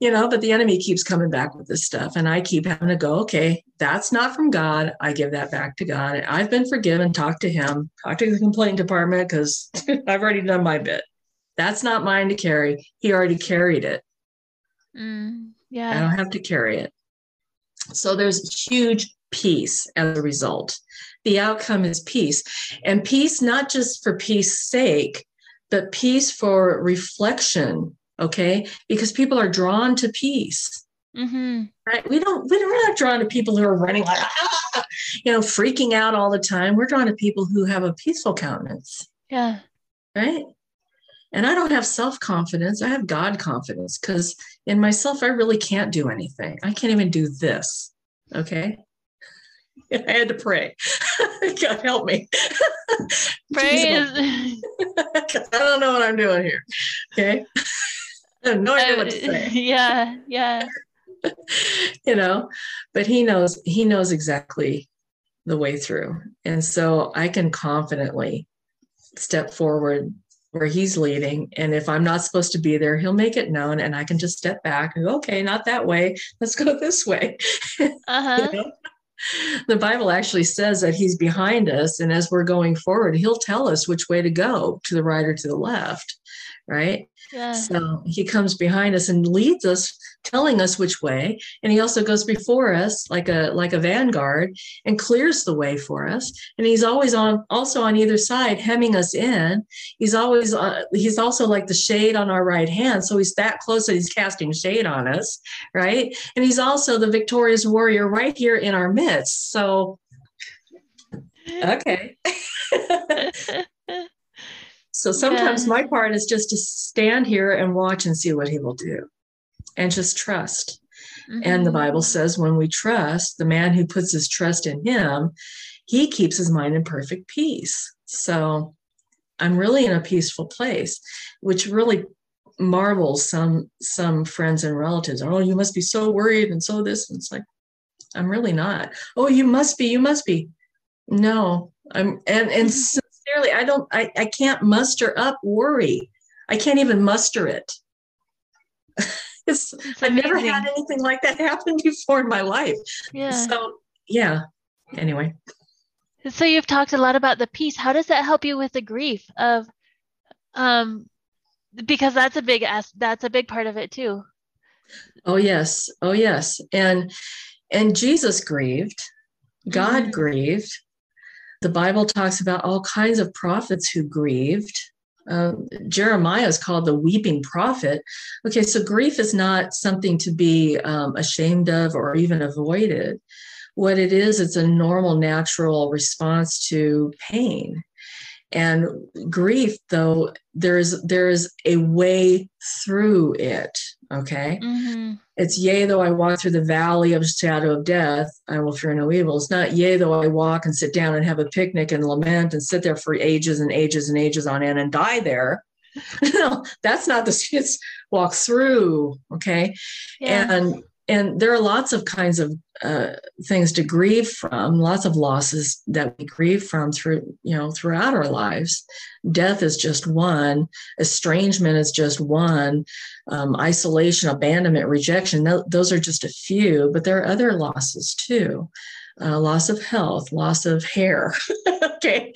[SPEAKER 2] You know, but the enemy keeps coming back with this stuff. And I keep having to go, okay, that's not from God. I give that back to God. I've been forgiven. Talk to him, talk to the complaint department because *laughs* I've already done my bit. That's not mine to carry. He already carried it. Mm, yeah. I don't have to carry it. So there's huge peace as a result. The outcome is peace. And peace, not just for peace sake, but peace for reflection okay because people are drawn to peace mm-hmm. right we don't we're not drawn to people who are running like ah, *laughs* you know freaking out all the time we're drawn to people who have a peaceful countenance
[SPEAKER 1] yeah
[SPEAKER 2] right and i don't have self-confidence i have god confidence because in myself i really can't do anything i can't even do this okay *laughs* I had to pray. *laughs* God help me. Pray. I don't know what I'm doing here. Okay. *laughs* No idea what to say. *laughs*
[SPEAKER 1] Yeah, yeah. *laughs*
[SPEAKER 2] you know, but he knows he knows exactly the way through. And so I can confidently step forward where he's leading. And if I'm not supposed to be there, he'll make it known and I can just step back and go, okay, not that way. Let's go this way. Uh-huh. you know? The Bible actually says that he's behind us. And as we're going forward, he'll tell us which way to go to the right or to the left. Right. Yeah. So he comes behind us and leads us, telling us which way. And he also goes before us like a like a vanguard and clears the way for us. And he's always on also on either side, hemming us in. He's always uh, he's also like the shade on our right hand. So he's that close that he's casting shade on us, right? And he's also the victorious warrior right here in our midst. So *laughs* okay. *laughs* So sometimes yeah. my part is just to stand here and watch and see what he will do and just trust. Mm-hmm. And the Bible mm-hmm. says when we trust, the man who puts his trust in him, he keeps his mind in perfect peace. So I'm really in a peaceful place, which really marvels some some friends and relatives. Oh, you must be so worried and so this. And it's like, I'm really not. Oh, you must be, you must be. No, I'm and and *laughs* I don't, I, I can't muster up worry. I can't even muster it. *laughs* it's, I've never had anything like that happen before in my life. Yeah. So, yeah. Anyway.
[SPEAKER 1] So you've talked a lot about the peace. How does that help you with the grief of um because that's a big ass that's a big part of it too
[SPEAKER 2] oh yes oh yes and and jesus grieved god mm-hmm. grieved the bible talks about all kinds of prophets who grieved. Um, jeremiah is called the weeping prophet. Okay so grief is not something to be um, ashamed of or even avoided. What it is it's a normal natural response to pain and grief though there is there is a way through it okay mm-hmm. it's yea though i walk through the valley of shadow of death i will fear no evil it's not yea though i walk and sit down and have a picnic and lament and sit there for ages and ages and ages on end and die there *laughs* no that's not the it's walk through okay yeah. and and there are lots of kinds of uh, things to grieve from lots of losses that we grieve from through you know throughout our lives. Death is just one. Estrangement is just one. Um, isolation abandonment rejection those are just a few but there are other losses too uh, loss of health, loss of hair. *laughs* okay,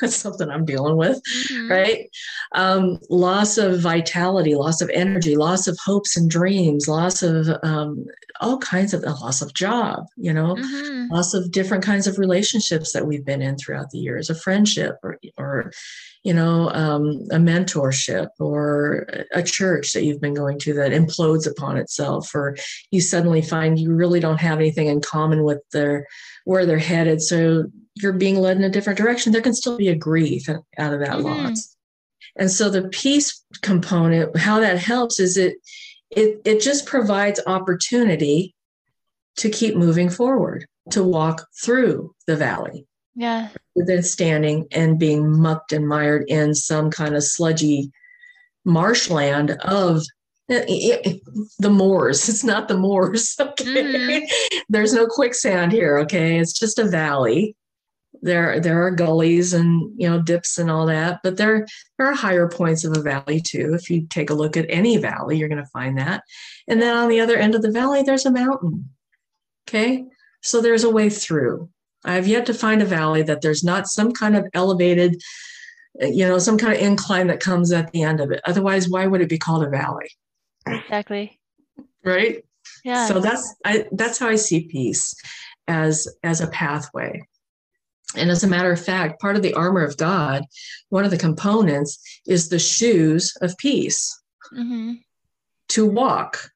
[SPEAKER 2] that's something I'm dealing with, mm-hmm. right? Um, loss of vitality, loss of energy, loss of hopes and dreams, loss of um, all kinds of loss of job, you know, mm-hmm. loss of different kinds of relationships that we've been in throughout the years, a friendship or, or you know, um, a mentorship or a church that you've been going to that implodes upon itself, or you suddenly find you really don't have anything in common with their where they're headed. So you're being led in a different direction. There can still be a grief out of that mm-hmm. loss. And so the peace component, how that helps is it it it just provides opportunity to keep moving forward, to walk through the valley.
[SPEAKER 1] Yeah.
[SPEAKER 2] Than standing and being mucked and mired in some kind of sludgy marshland of eh, eh, eh, the moors. It's not the moors. *laughs* Okay. Mm-hmm. There's no quicksand here. Okay. It's just a valley. There, there are gullies and you know dips and all that, but there there are higher points of a valley too. If you take a look at any valley, you're going to find that. And then on the other end of the valley, there's a mountain. Okay, so there's a way through. I have yet to find a valley that there's not some kind of elevated, you know, some kind of incline that comes at the end of it. Otherwise, why would it be called a valley?
[SPEAKER 1] Exactly.
[SPEAKER 2] Right?
[SPEAKER 1] Yeah.
[SPEAKER 2] So that's I that's how I see peace as as a pathway. And as a matter of fact, part of the armor of God, one of the components is the shoes of peace mm-hmm. to walk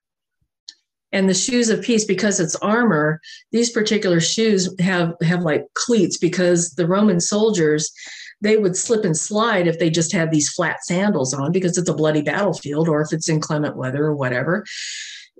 [SPEAKER 2] and the shoes of peace because it's armor these particular shoes have have like cleats because the roman soldiers they would slip and slide if they just had these flat sandals on because it's a bloody battlefield or if it's inclement weather or whatever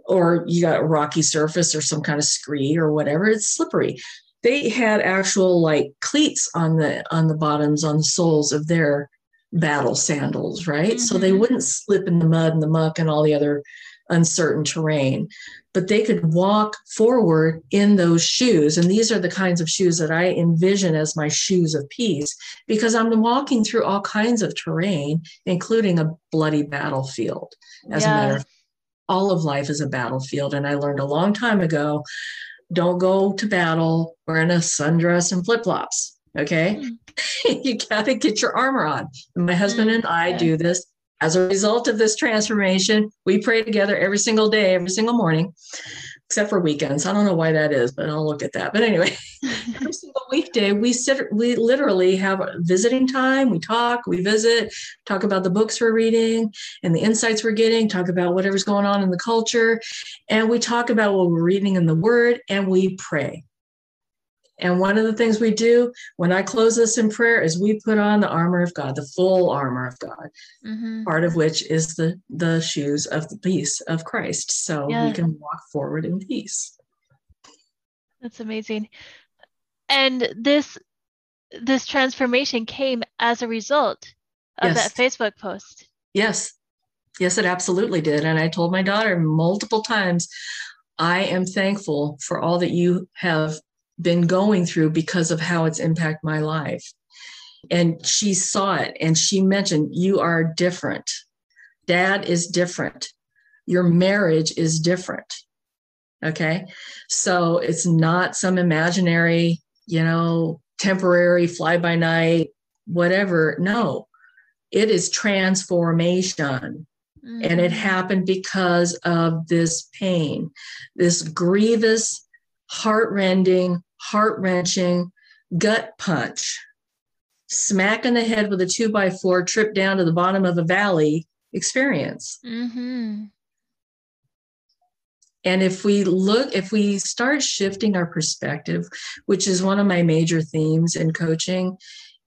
[SPEAKER 2] or you got a rocky surface or some kind of scree or whatever it's slippery they had actual like cleats on the on the bottoms on the soles of their battle sandals right mm-hmm. so they mm-hmm. wouldn't slip in the mud and the muck and all the other uncertain terrain but they could walk forward in those shoes. And these are the kinds of shoes that I envision as my shoes of peace because I'm walking through all kinds of terrain, including a bloody battlefield. As yeah. a matter of all of life is a battlefield. And I learned a long time ago don't go to battle wearing a sundress and flip flops. Okay. Mm. *laughs* you got to get your armor on. my husband and I yeah. do this as a result of this transformation, we pray together every single day, every single morning, except for weekends. I don't know why that is, but I'll look at that. But anyway, *laughs* every single weekday, we sit, we literally have visiting time. We talk, we visit, talk about the books we're reading and the insights we're getting, talk about whatever's going on in the culture. And we talk about what we're reading in the word and we pray. And one of the things we do when I close this in prayer is we put on the armor of God, the full armor of God, mm-hmm. part of which is the the shoes of the peace of Christ, so yeah. we can walk forward in peace.
[SPEAKER 1] That's amazing. And this this transformation came as a result of yes. that Facebook post.
[SPEAKER 2] Yes. Yes, it absolutely did. And I told my daughter multiple times, I am thankful for all that you have been going through because of how it's impacted my life. And she saw it and she mentioned, You are different. Dad is different. Your marriage is different. Okay. So it's not some imaginary, you know, temporary fly by night, whatever. No, it is transformation. Mm-hmm. And it mm-hmm. happened because of this pain, this grievous, heart-rending, heart-wrenching gut punch, smack in the head with a two by four, trip down to the bottom of a valley experience. Mm-hmm. And if we look, if we start shifting our perspective, which is one of my major themes in coaching,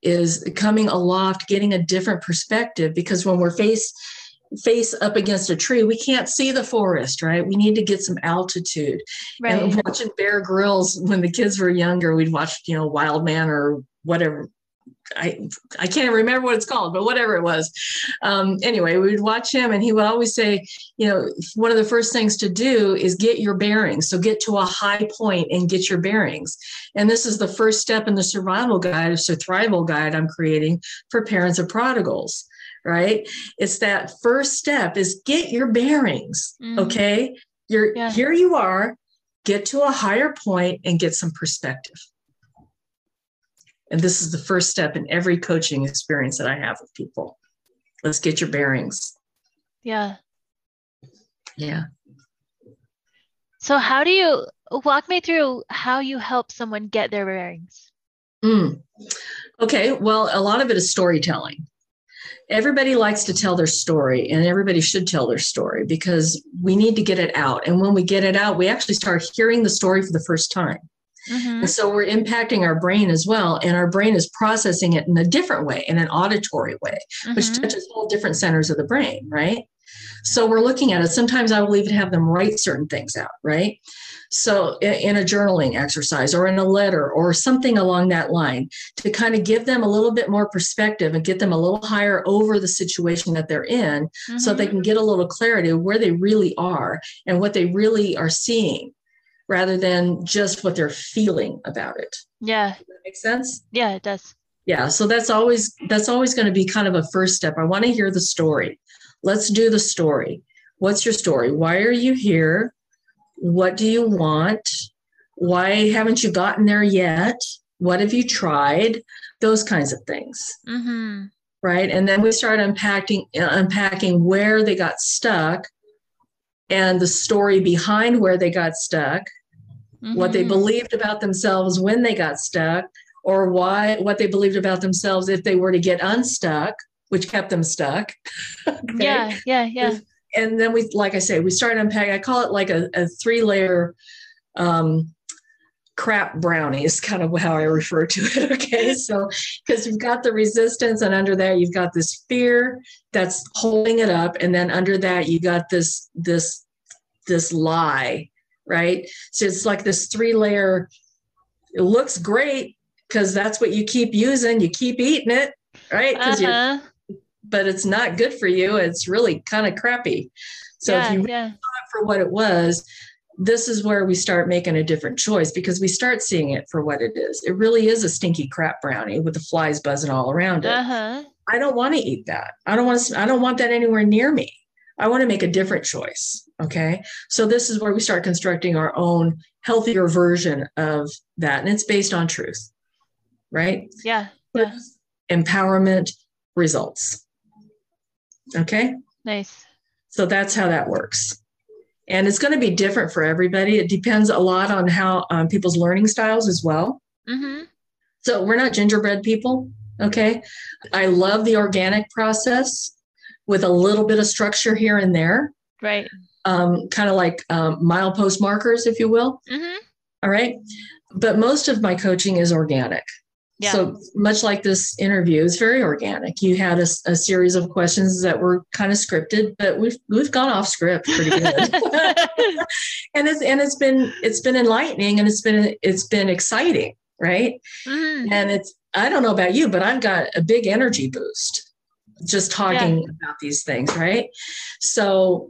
[SPEAKER 2] is coming aloft, getting a different perspective. Because when we're face face up against a tree, we can't see the forest, right? We need to get some altitude. Right. And watching Bear Grylls when the kids were younger, we'd watch, you know, Wild Man or whatever I I can't remember what it's called, but whatever it was. Um, anyway, we would watch him, and he would always say, you know, one of the first things to do is get your bearings. So get to a high point and get your bearings. And this is the first step in the survival guide, a survival guide I'm creating for parents of prodigals. Right? It's that first step is get your bearings. Mm-hmm. Okay, you're yeah. here. You are. Get to a higher point and get some perspective. And this is the first step in every coaching experience that I have with people. Let's get your bearings.
[SPEAKER 1] Yeah.
[SPEAKER 2] Yeah.
[SPEAKER 1] So, how do you walk me through how you help someone get their bearings?
[SPEAKER 2] Mm. Okay. Well, a lot of it is storytelling. Everybody likes to tell their story, and everybody should tell their story because we need to get it out. And when we get it out, we actually start hearing the story for the first time. Mm-hmm. And so we're impacting our brain as well. And our brain is processing it in a different way, in an auditory way, mm-hmm. which touches all different centers of the brain, right? So we're looking at it. Sometimes I will even have them write certain things out, right? So in a journaling exercise or in a letter or something along that line to kind of give them a little bit more perspective and get them a little higher over the situation that they're in mm-hmm. so they can get a little clarity of where they really are and what they really are seeing rather than just what they're feeling about it.
[SPEAKER 1] Yeah.
[SPEAKER 2] Does that make sense?
[SPEAKER 1] Yeah, it does.
[SPEAKER 2] Yeah. So that's always that's always going to be kind of a first step. I want to hear the story. Let's do the story. What's your story? Why are you here? What do you want? Why haven't you gotten there yet? What have you tried? Those kinds of things. Mm-hmm. Right. And then we start unpacking unpacking where they got stuck and the story behind where they got stuck, mm-hmm. what they mm-hmm. believed about themselves when they got stuck, or why what they believed about themselves if they were to get unstuck, which kept them stuck. *laughs*
[SPEAKER 1] okay? Yeah, yeah, yeah.
[SPEAKER 2] And then we, like I say, we started unpacking. I call it like a, a three layer um, crap brownie is kind of how I refer to it. *laughs* Okay. So, because you've got the resistance, and under that, you've got this fear that's holding it up. And then under that, you got this, this, this lie, right? So it's like this three layer, it looks great because that's what you keep using. You keep eating it, right? Because Uh-huh. But it's not good for you. It's really kind of crappy. So yeah, if you yeah. for what it was, this is where we start making a different choice because we start seeing it for what it is. It really is a stinky crap brownie with the flies buzzing all around it. Uh-huh. I don't want to eat that. I don't want to. I don't want that anywhere near me. I want to make a different choice. Okay. So this is where we start constructing our own healthier version of that, and it's based on truth, right?
[SPEAKER 1] Yeah. yeah.
[SPEAKER 2] Empowerment results. Okay.
[SPEAKER 1] Nice.
[SPEAKER 2] So that's how that works and it's going to be different for everybody. It depends a lot on how um, people's learning styles as well. Mm-hmm. So we're not gingerbread people. Okay. I love the organic process with a little bit of structure here and there.
[SPEAKER 1] Right.
[SPEAKER 2] Um, kind of like um, milepost markers, if you will. Mm-hmm. All right. But most of my coaching is organic. Yeah. So much like this interview, it's very organic. You had a, a, series of questions that were kind of scripted, but we've we've gone off script pretty good. *laughs* *laughs* and it's and it's been it's been enlightening and it's been it's been exciting, right? Mm. And it's I don't know about you, but I've got a big energy boost just talking yeah. about these things, right? So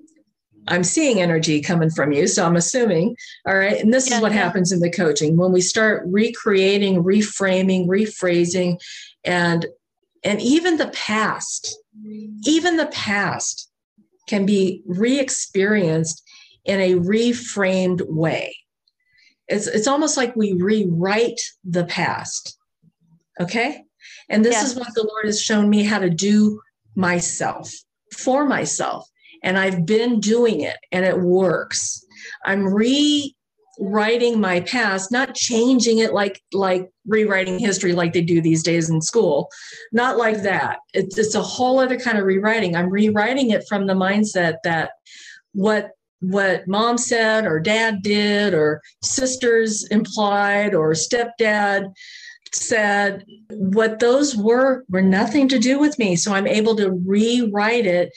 [SPEAKER 2] I'm seeing energy coming from you. So I'm assuming, all right. And this yeah, is what yeah. happens in the coaching when we start recreating, reframing, rephrasing, and and even the past, even the past can be re-experienced in a reframed way. It's it's almost like we rewrite the past. Okay. And this yeah. is what the Lord has shown me how to do myself for myself. And I've been doing it and it works. I'm rewriting my past, not changing it like like rewriting history like they do these days in school. Not like that. It's, it's a whole other kind of rewriting. I'm rewriting it from the mindset that what what mom said or dad did or sisters implied or stepdad said what those were were nothing to do with me so i'm able to rewrite it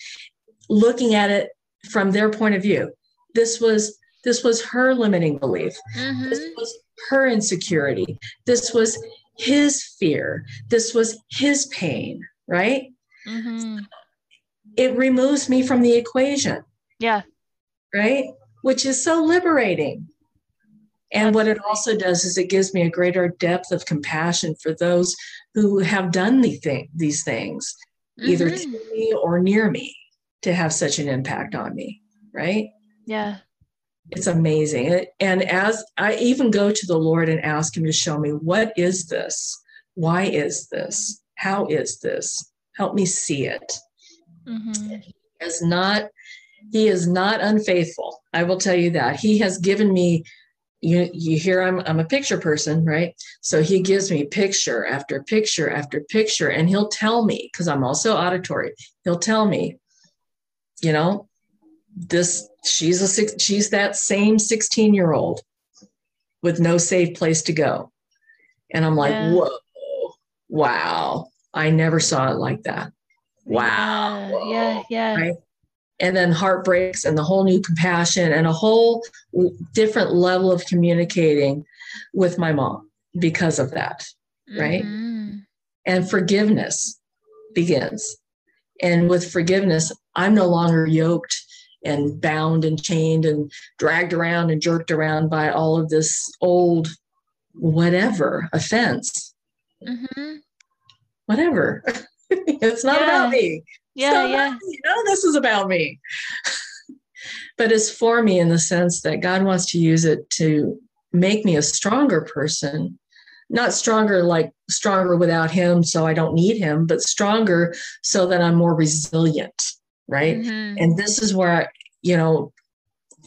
[SPEAKER 2] looking at it from their point of view this was this was her limiting belief mm-hmm. this was her insecurity this was his fear this was his pain right mm-hmm. it removes me from the equation
[SPEAKER 1] yeah
[SPEAKER 2] right? Which is so liberating. And what it also does is it gives me a greater depth of compassion for those who have done the thing, these things, mm-hmm. either to me or near me, to have such an impact on me, right?
[SPEAKER 1] Yeah.
[SPEAKER 2] It's amazing. And as I even go to the Lord and ask Him to show me, what is this? Why is this? How is this? Help me see it. Mm-hmm. As not he is not unfaithful. I will tell you that. He has given me you you hear I'm I'm a picture person, right? So he gives me picture after picture after picture and he'll tell me cuz I'm also auditory. He'll tell me you know, this she's a six, she's that same 16 year old with no safe place to go. And I'm like, yeah. whoa, wow. I never saw it like that. Wow.
[SPEAKER 1] Yeah, yeah, yeah. Right?
[SPEAKER 2] and then heartbreaks and the whole new compassion and a whole different level of communicating with my mom because of that right mm-hmm. and forgiveness begins and with forgiveness i'm no longer yoked and bound and chained and dragged around and jerked around by all of this old whatever offense mm-hmm. whatever *laughs* it's not yeah. about me
[SPEAKER 1] yeah, yeah.
[SPEAKER 2] You know, this is about me. *laughs* but it's for me in the sense that God wants to use it to make me a stronger person. Not stronger like stronger without him, so I don't need him, but stronger so that I'm more resilient, right? Mm-hmm. And this is where, you know,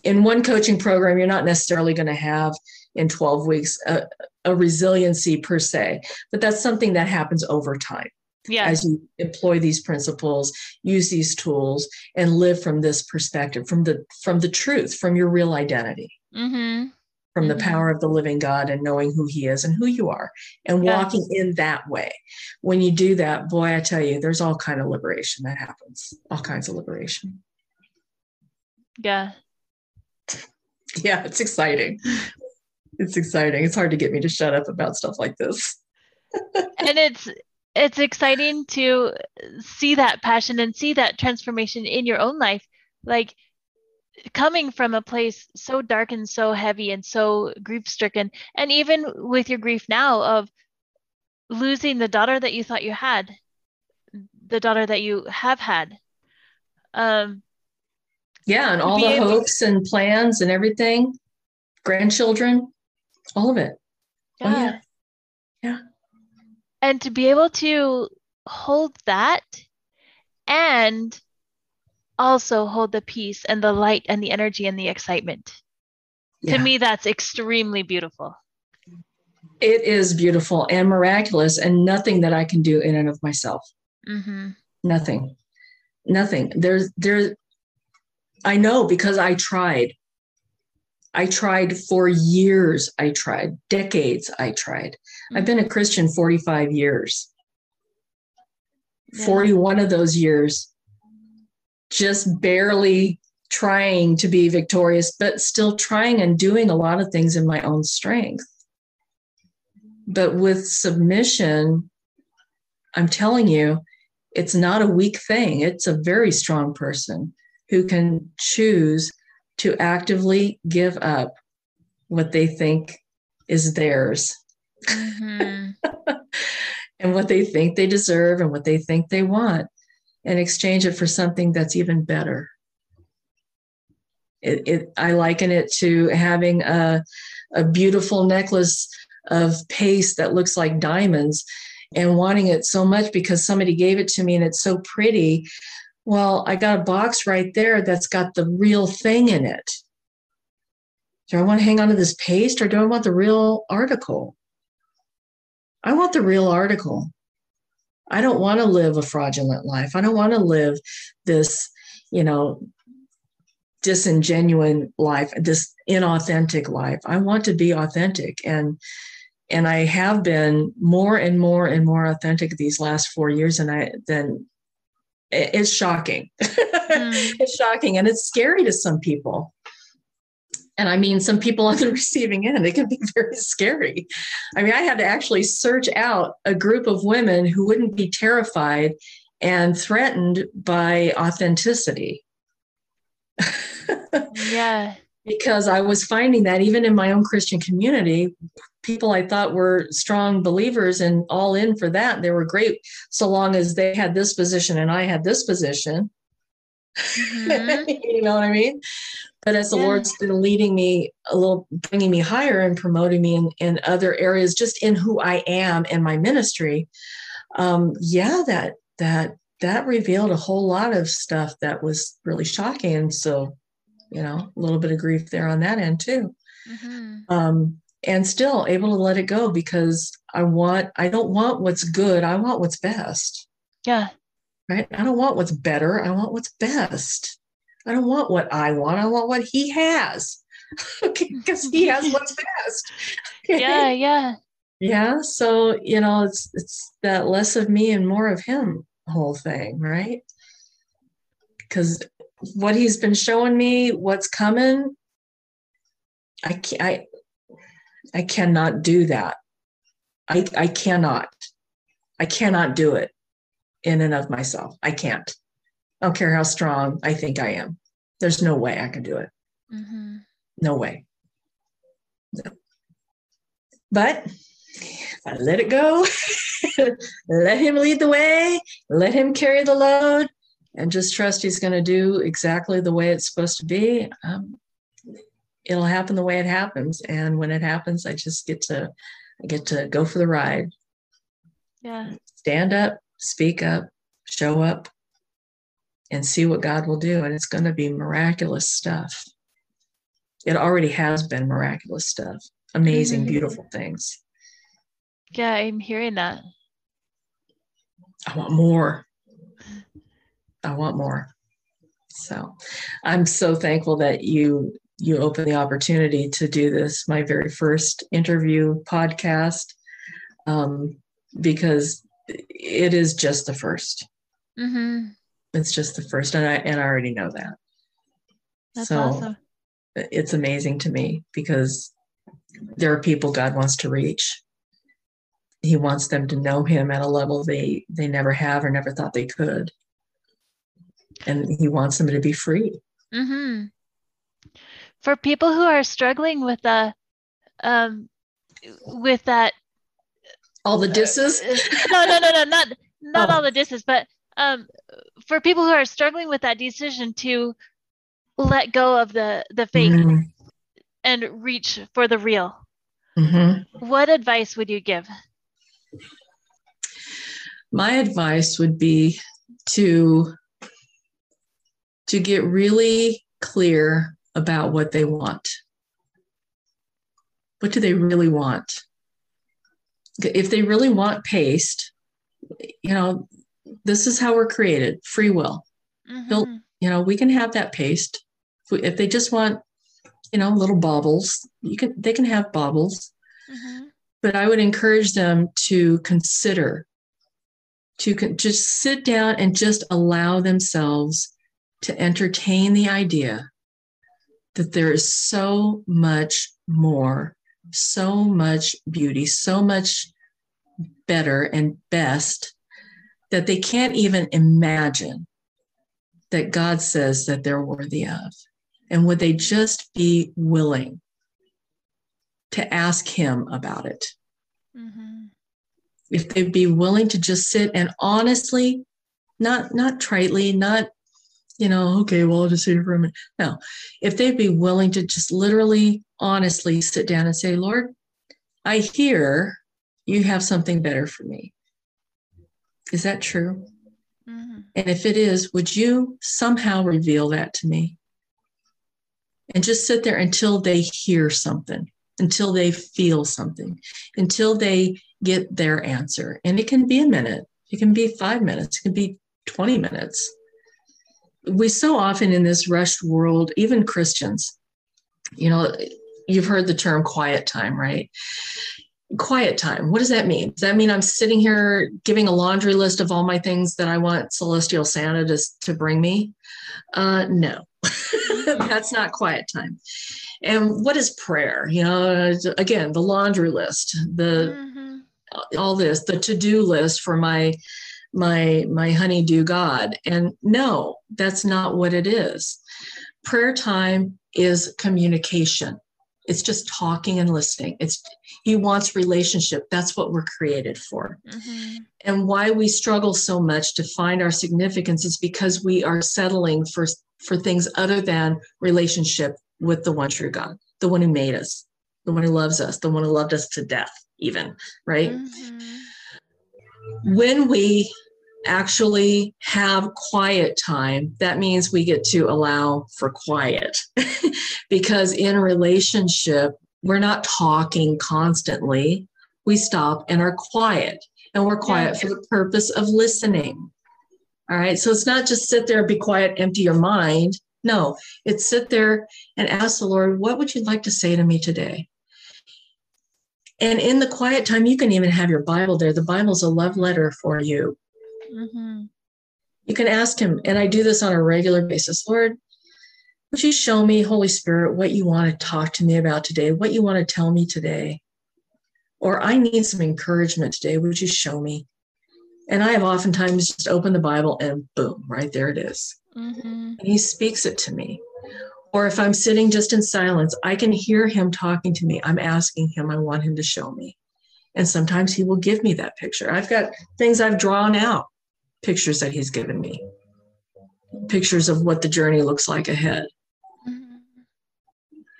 [SPEAKER 2] in one coaching program, you're not necessarily going to have in 12 weeks a, a resiliency per se, but that's something that happens over time
[SPEAKER 1] yeah.
[SPEAKER 2] as you employ these principles use these tools and live from this perspective from the from the truth from your real identity mm-hmm. From mm-hmm. the power of the living god and knowing who he is and who you are and yeah. walking in that way. When you do that boy i tell you there's all kind of liberation that happens all kinds of liberation.
[SPEAKER 1] Yeah. *laughs*
[SPEAKER 2] Yeah it's exciting. It's exciting. It's hard to get me to shut up about stuff like this. *laughs*
[SPEAKER 1] And it's it's exciting to see that passion and see that transformation in your own life. Like coming from a place so dark and so heavy and so grief stricken and even with your grief now of losing the daughter that you thought you had the daughter that you have had um
[SPEAKER 2] yeah and all the able- hopes and plans and everything grandchildren all of it.
[SPEAKER 1] Yeah. Oh, yeah. Yeah. And to be able to hold that and also hold the peace and the light and the energy and the excitement yeah. to me that's extremely beautiful
[SPEAKER 2] it is beautiful and miraculous and nothing that i can do in and of myself mm-hmm. nothing nothing there's there's i know because i tried I tried for years. I tried decades. I tried. Mm-hmm. I've been a Christian 45 years. Yeah. 41 of those years, just barely trying to be victorious, but still trying and doing a lot of things in my own strength. But with submission, I'm telling you, it's not a weak thing. It's a very strong person who can choose to actively give up what they think is theirs mm-hmm. *laughs* and what they think they deserve and what they think they want and exchange it for something that's even better. It, it, I liken it to having a, a beautiful necklace of paste that looks like diamonds and wanting it so much because somebody gave it to me and it's so pretty. Well, I got a box right there that's got the real thing in it. Do I want to hang on to this paste or do I want the real article? I want the real article. I don't want to live a fraudulent life. I don't want to live this, you know, disingenuine life, this inauthentic life. I want to be authentic and and I have been more and more and more authentic these last four years and I then it's shocking. *laughs* Mm. it's shocking and it's scary to some people. And I mean, some people *laughs* on the receiving end, it can be very scary. I mean, I had to actually search out a group of women who wouldn't be terrified and threatened by authenticity. *laughs*
[SPEAKER 1] yeah.
[SPEAKER 2] because I was finding that even in my own Christian community, people I thought were strong believers and all in for that, they were great so long as they had this position and I had this position. Mm-hmm. *laughs* you know what I mean? But as the yeah. Lord's been leading me a little, bringing me higher and promoting me in, in other areas, just in who I am and my ministry, um, yeah, that that that revealed a whole lot of stuff that was really shocking. And so, you know, a little bit of grief there on that end too. Mm-hmm. Um, and still able to let it go because I want, I don't want what's good. I want what's best.
[SPEAKER 1] Yeah.
[SPEAKER 2] Right. I don't want what's better. I want what's best. I don't want what I want. I want what he has. *laughs* because he has *laughs* what's best.
[SPEAKER 1] yeah. Yeah.
[SPEAKER 2] Yeah. So, you know, it's, it's that less of me and more of him whole thing, right? Because what he's been showing me, what's coming, I can't, I, I cannot do that. I, I cannot. I cannot do it in and of myself. I can't. I don't care how strong I think I am. There's no way I can do it. Mm-hmm. No way. No. But I let it go, *laughs* let him lead the way, let him carry the load, and just trust he's going to do exactly the way it's supposed to be. Um, it'll happen the way it happens, and when it happens, I just get to I get to go for the ride.
[SPEAKER 1] Yeah.
[SPEAKER 2] Stand up, speak up, show up, and see what God will do, and it's going to be miraculous stuff. It already has been miraculous stuff, amazing, mm-hmm. beautiful things.
[SPEAKER 1] Yeah, I'm hearing that.
[SPEAKER 2] I want more. I want more. So I'm so thankful that you you opened the opportunity to do this, my very first interview podcast, um, because it is just the 1st mm-hmm. It's just the first, and I and I already know that.
[SPEAKER 1] That's so awesome.
[SPEAKER 2] It's amazing to me because there are people God wants to reach he wants them to know him at a level they they never have or never thought they could and he wants them to be free
[SPEAKER 1] mm-hmm. for people who are struggling with the um with that
[SPEAKER 2] all the disses
[SPEAKER 1] uh, no no no no not not oh. all the disses but um for people who are struggling with that decision to let go of the the fake mm-hmm. and reach for the real mm-hmm. what advice would you give
[SPEAKER 2] my advice would be to to get really clear about what they want. What do they really want? If they really want paste, you know, this is how we're created free will. Mm-hmm. You know, we can have that paste. If they just want, you know, little baubles, you can, they can have baubles. Mm-hmm but I would encourage them to consider, to con- just sit down and just allow themselves to entertain the idea that there is so much more, so much beauty, so much better and best that they can't even imagine that God says that they're worthy of. And would they just be willing to ask him about it. Mm-hmm. If they'd be willing to just sit and honestly, not not tritely, not you know, okay, well, I'll just sit here for a minute. No, if they'd be willing to just literally, honestly sit down and say, Lord, I hear you have something better for me. Is that true? Mm-hmm. And if it is, would you somehow reveal that to me? And just sit there until they hear something, until they feel something, until they get their answer. And it can be a minute, it can be five minutes, it can be 20 minutes. We so often in this rushed world, even Christians, you know, you've heard the term quiet time, right? Quiet time. What does that mean? Does that mean I'm sitting here giving a laundry list of all my things that I want Celestial Santa to, to bring me? Uh, no, *laughs* that's not quiet time. And what is prayer? You know, again, the laundry list, the mm-hmm. all this, the to-do list for my my my honeydew God. And no, that's not what it is. Prayer time is communication it's just talking and listening it's he wants relationship that's what we're created for mm-hmm. and why we struggle so much to find our significance is because we are settling for for things other than relationship with the one true god the one who made us the one who loves us the one who loved us to death even right mm-hmm. when we actually have quiet time, that means we get to allow for quiet. *laughs* because in relationship, we're not talking constantly. We stop and are quiet. And we're quiet yeah. for the purpose of listening. All right. So it's not just sit there, be quiet, empty your mind. No, it's sit there and ask the Lord, what would you like to say to me today? And in the quiet time, you can even have your Bible there. The Bible's a love letter for you. Mm-hmm. You can ask Him, and I do this on a regular basis Lord, would you show me, Holy Spirit, what you want to talk to me about today, what you want to tell me today? Or I need some encouragement today. Would you show me? And I have oftentimes just opened the Bible and boom, right there it is. Mm-hmm. And He speaks it to me. Or if I'm sitting just in silence, I can hear Him talking to me. I'm asking Him, I want Him to show me. And sometimes He will give me that picture. I've got things I've drawn out pictures that he's given me. Pictures of what the journey looks like ahead. Mm-hmm.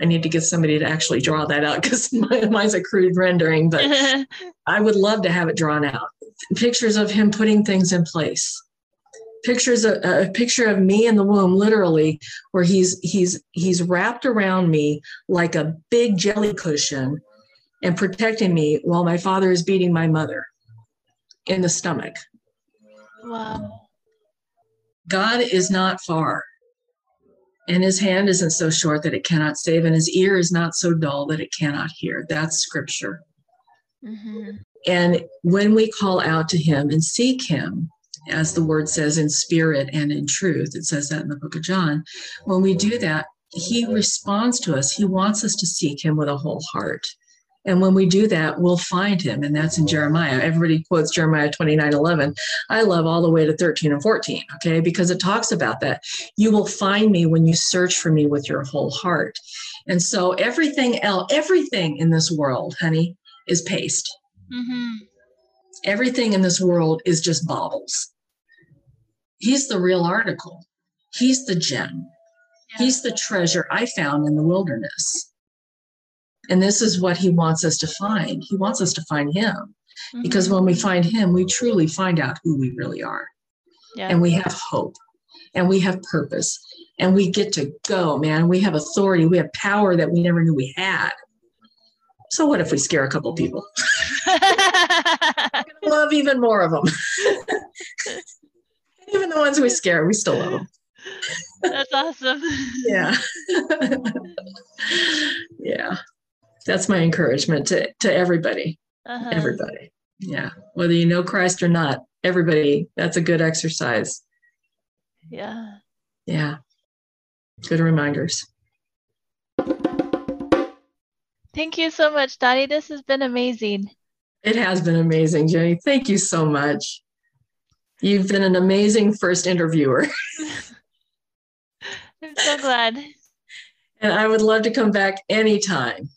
[SPEAKER 2] i need to get somebody to actually draw that out because *laughs* mine's a crude rendering but *laughs* i would love to have it drawn out. Pictures of him putting things in place. Pictures of, a picture of me in the womb literally where he's he's he's wrapped around me like a big jelly cushion and protecting me while my father is beating my mother in the stomach
[SPEAKER 1] Wow.
[SPEAKER 2] God is not far, and his hand isn't so short that it cannot save, and his ear is not so dull that it cannot hear. That's scripture. Mm-hmm. And when we call out to him and seek him, as the word says in spirit and in truth, it says that in the book of John, when we do that, he responds to us. He wants us to seek him with a whole heart. And when we do that, we'll find him. And that's in Jeremiah. Everybody quotes Jeremiah 29 11. I love all the way to 13 and 14, okay, because it talks about that. You will find me when you search for me with your whole heart. And so everything else, everything in this world, honey, is paste. Mm-hmm. Everything in this world is just baubles. He's the real article, he's the gem, yeah. he's the treasure I found in the wilderness. And this is what he wants us to find. He wants us to find him. Mm-hmm. Because when we find him, we truly find out who we really are. Yeah. And we have hope and we have purpose and we get to go, man. We have authority, we have power that we never knew we had. So what if we scare a couple people? *laughs* *laughs* love even more of them. *laughs* even the ones we scare, we still love them.
[SPEAKER 1] That's awesome.
[SPEAKER 2] yeah. yeah that's my encouragement to to everybody. Uh-huh. everybody. Yeah. Whether you know christ or not everybody that's a good exercise.
[SPEAKER 1] Yeah.
[SPEAKER 2] Yeah. Good reminders.
[SPEAKER 1] Thank you so much dottie. This has been amazing.
[SPEAKER 2] It has been amazing jenny. Thank you so much. You've been an amazing first interviewer. *laughs* *laughs*
[SPEAKER 1] I'm so glad.
[SPEAKER 2] And i would love to come back anytime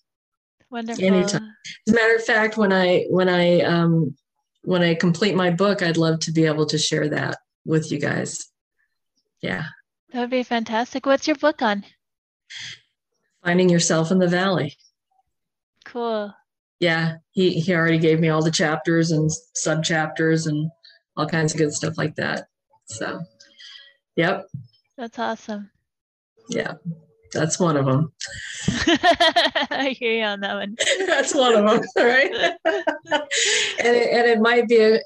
[SPEAKER 1] Wonderful.
[SPEAKER 2] Anytime. As a matter of fact, when I when I um, when I complete my book, I'd love to be able to share that with you guys. Yeah.
[SPEAKER 1] That would be fantastic. What's your book on?
[SPEAKER 2] Finding yourself in the valley.
[SPEAKER 1] Cool.
[SPEAKER 2] Yeah, he he already gave me all the chapters and sub chapters and all kinds of good stuff like that. So, yep.
[SPEAKER 1] That's awesome.
[SPEAKER 2] Yeah, that's one of them. *laughs*
[SPEAKER 1] I hear you on that one. *laughs*
[SPEAKER 2] that's one of them, *laughs* right? and, it, and it might be a,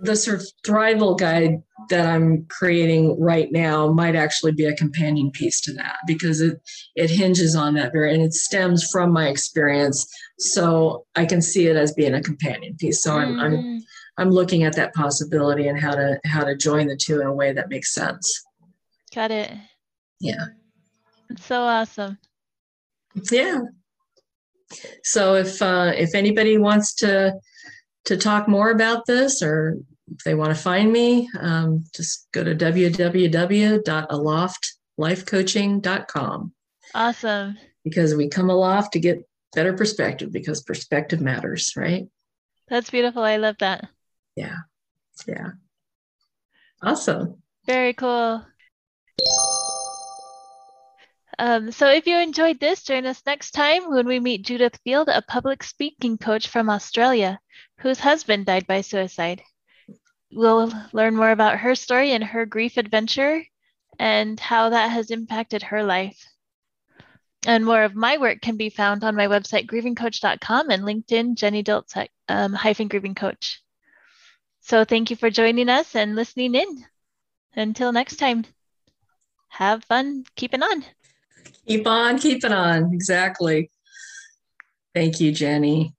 [SPEAKER 2] the sort of thrival guide that I'm creating right now might actually be a companion piece to that because it it hinges on that very and it stems from my experience. So I can see it as being a companion piece. So I'm, mm. I'm I'm looking at that possibility and how to how to join the two in a way that makes sense.
[SPEAKER 1] Got it.
[SPEAKER 2] Yeah.
[SPEAKER 1] It's so awesome.
[SPEAKER 2] Yeah. So if uh, if anybody wants to to talk more about this or if they want to find me, um, just go to www.aloftlifecoaching.com.
[SPEAKER 1] Awesome.
[SPEAKER 2] Because we come aloft to get better perspective because perspective matters, right?
[SPEAKER 1] That's beautiful. I love that.
[SPEAKER 2] Yeah. Yeah. Awesome.
[SPEAKER 1] Very cool. Um, so if you enjoyed this, join us next time when we meet Judith Field, a public speaking coach from Australia whose husband died by suicide. We'll learn more about her story and her grief adventure and how that has impacted her life. And more of my work can be found on my website, grievingcoach.com and LinkedIn, Jenny Diltz, um, hyphen grieving coach. So thank you for joining us and listening in. Until next time, have fun keeping on.
[SPEAKER 2] Keep on keeping on. Exactly. Thank you, Jenny.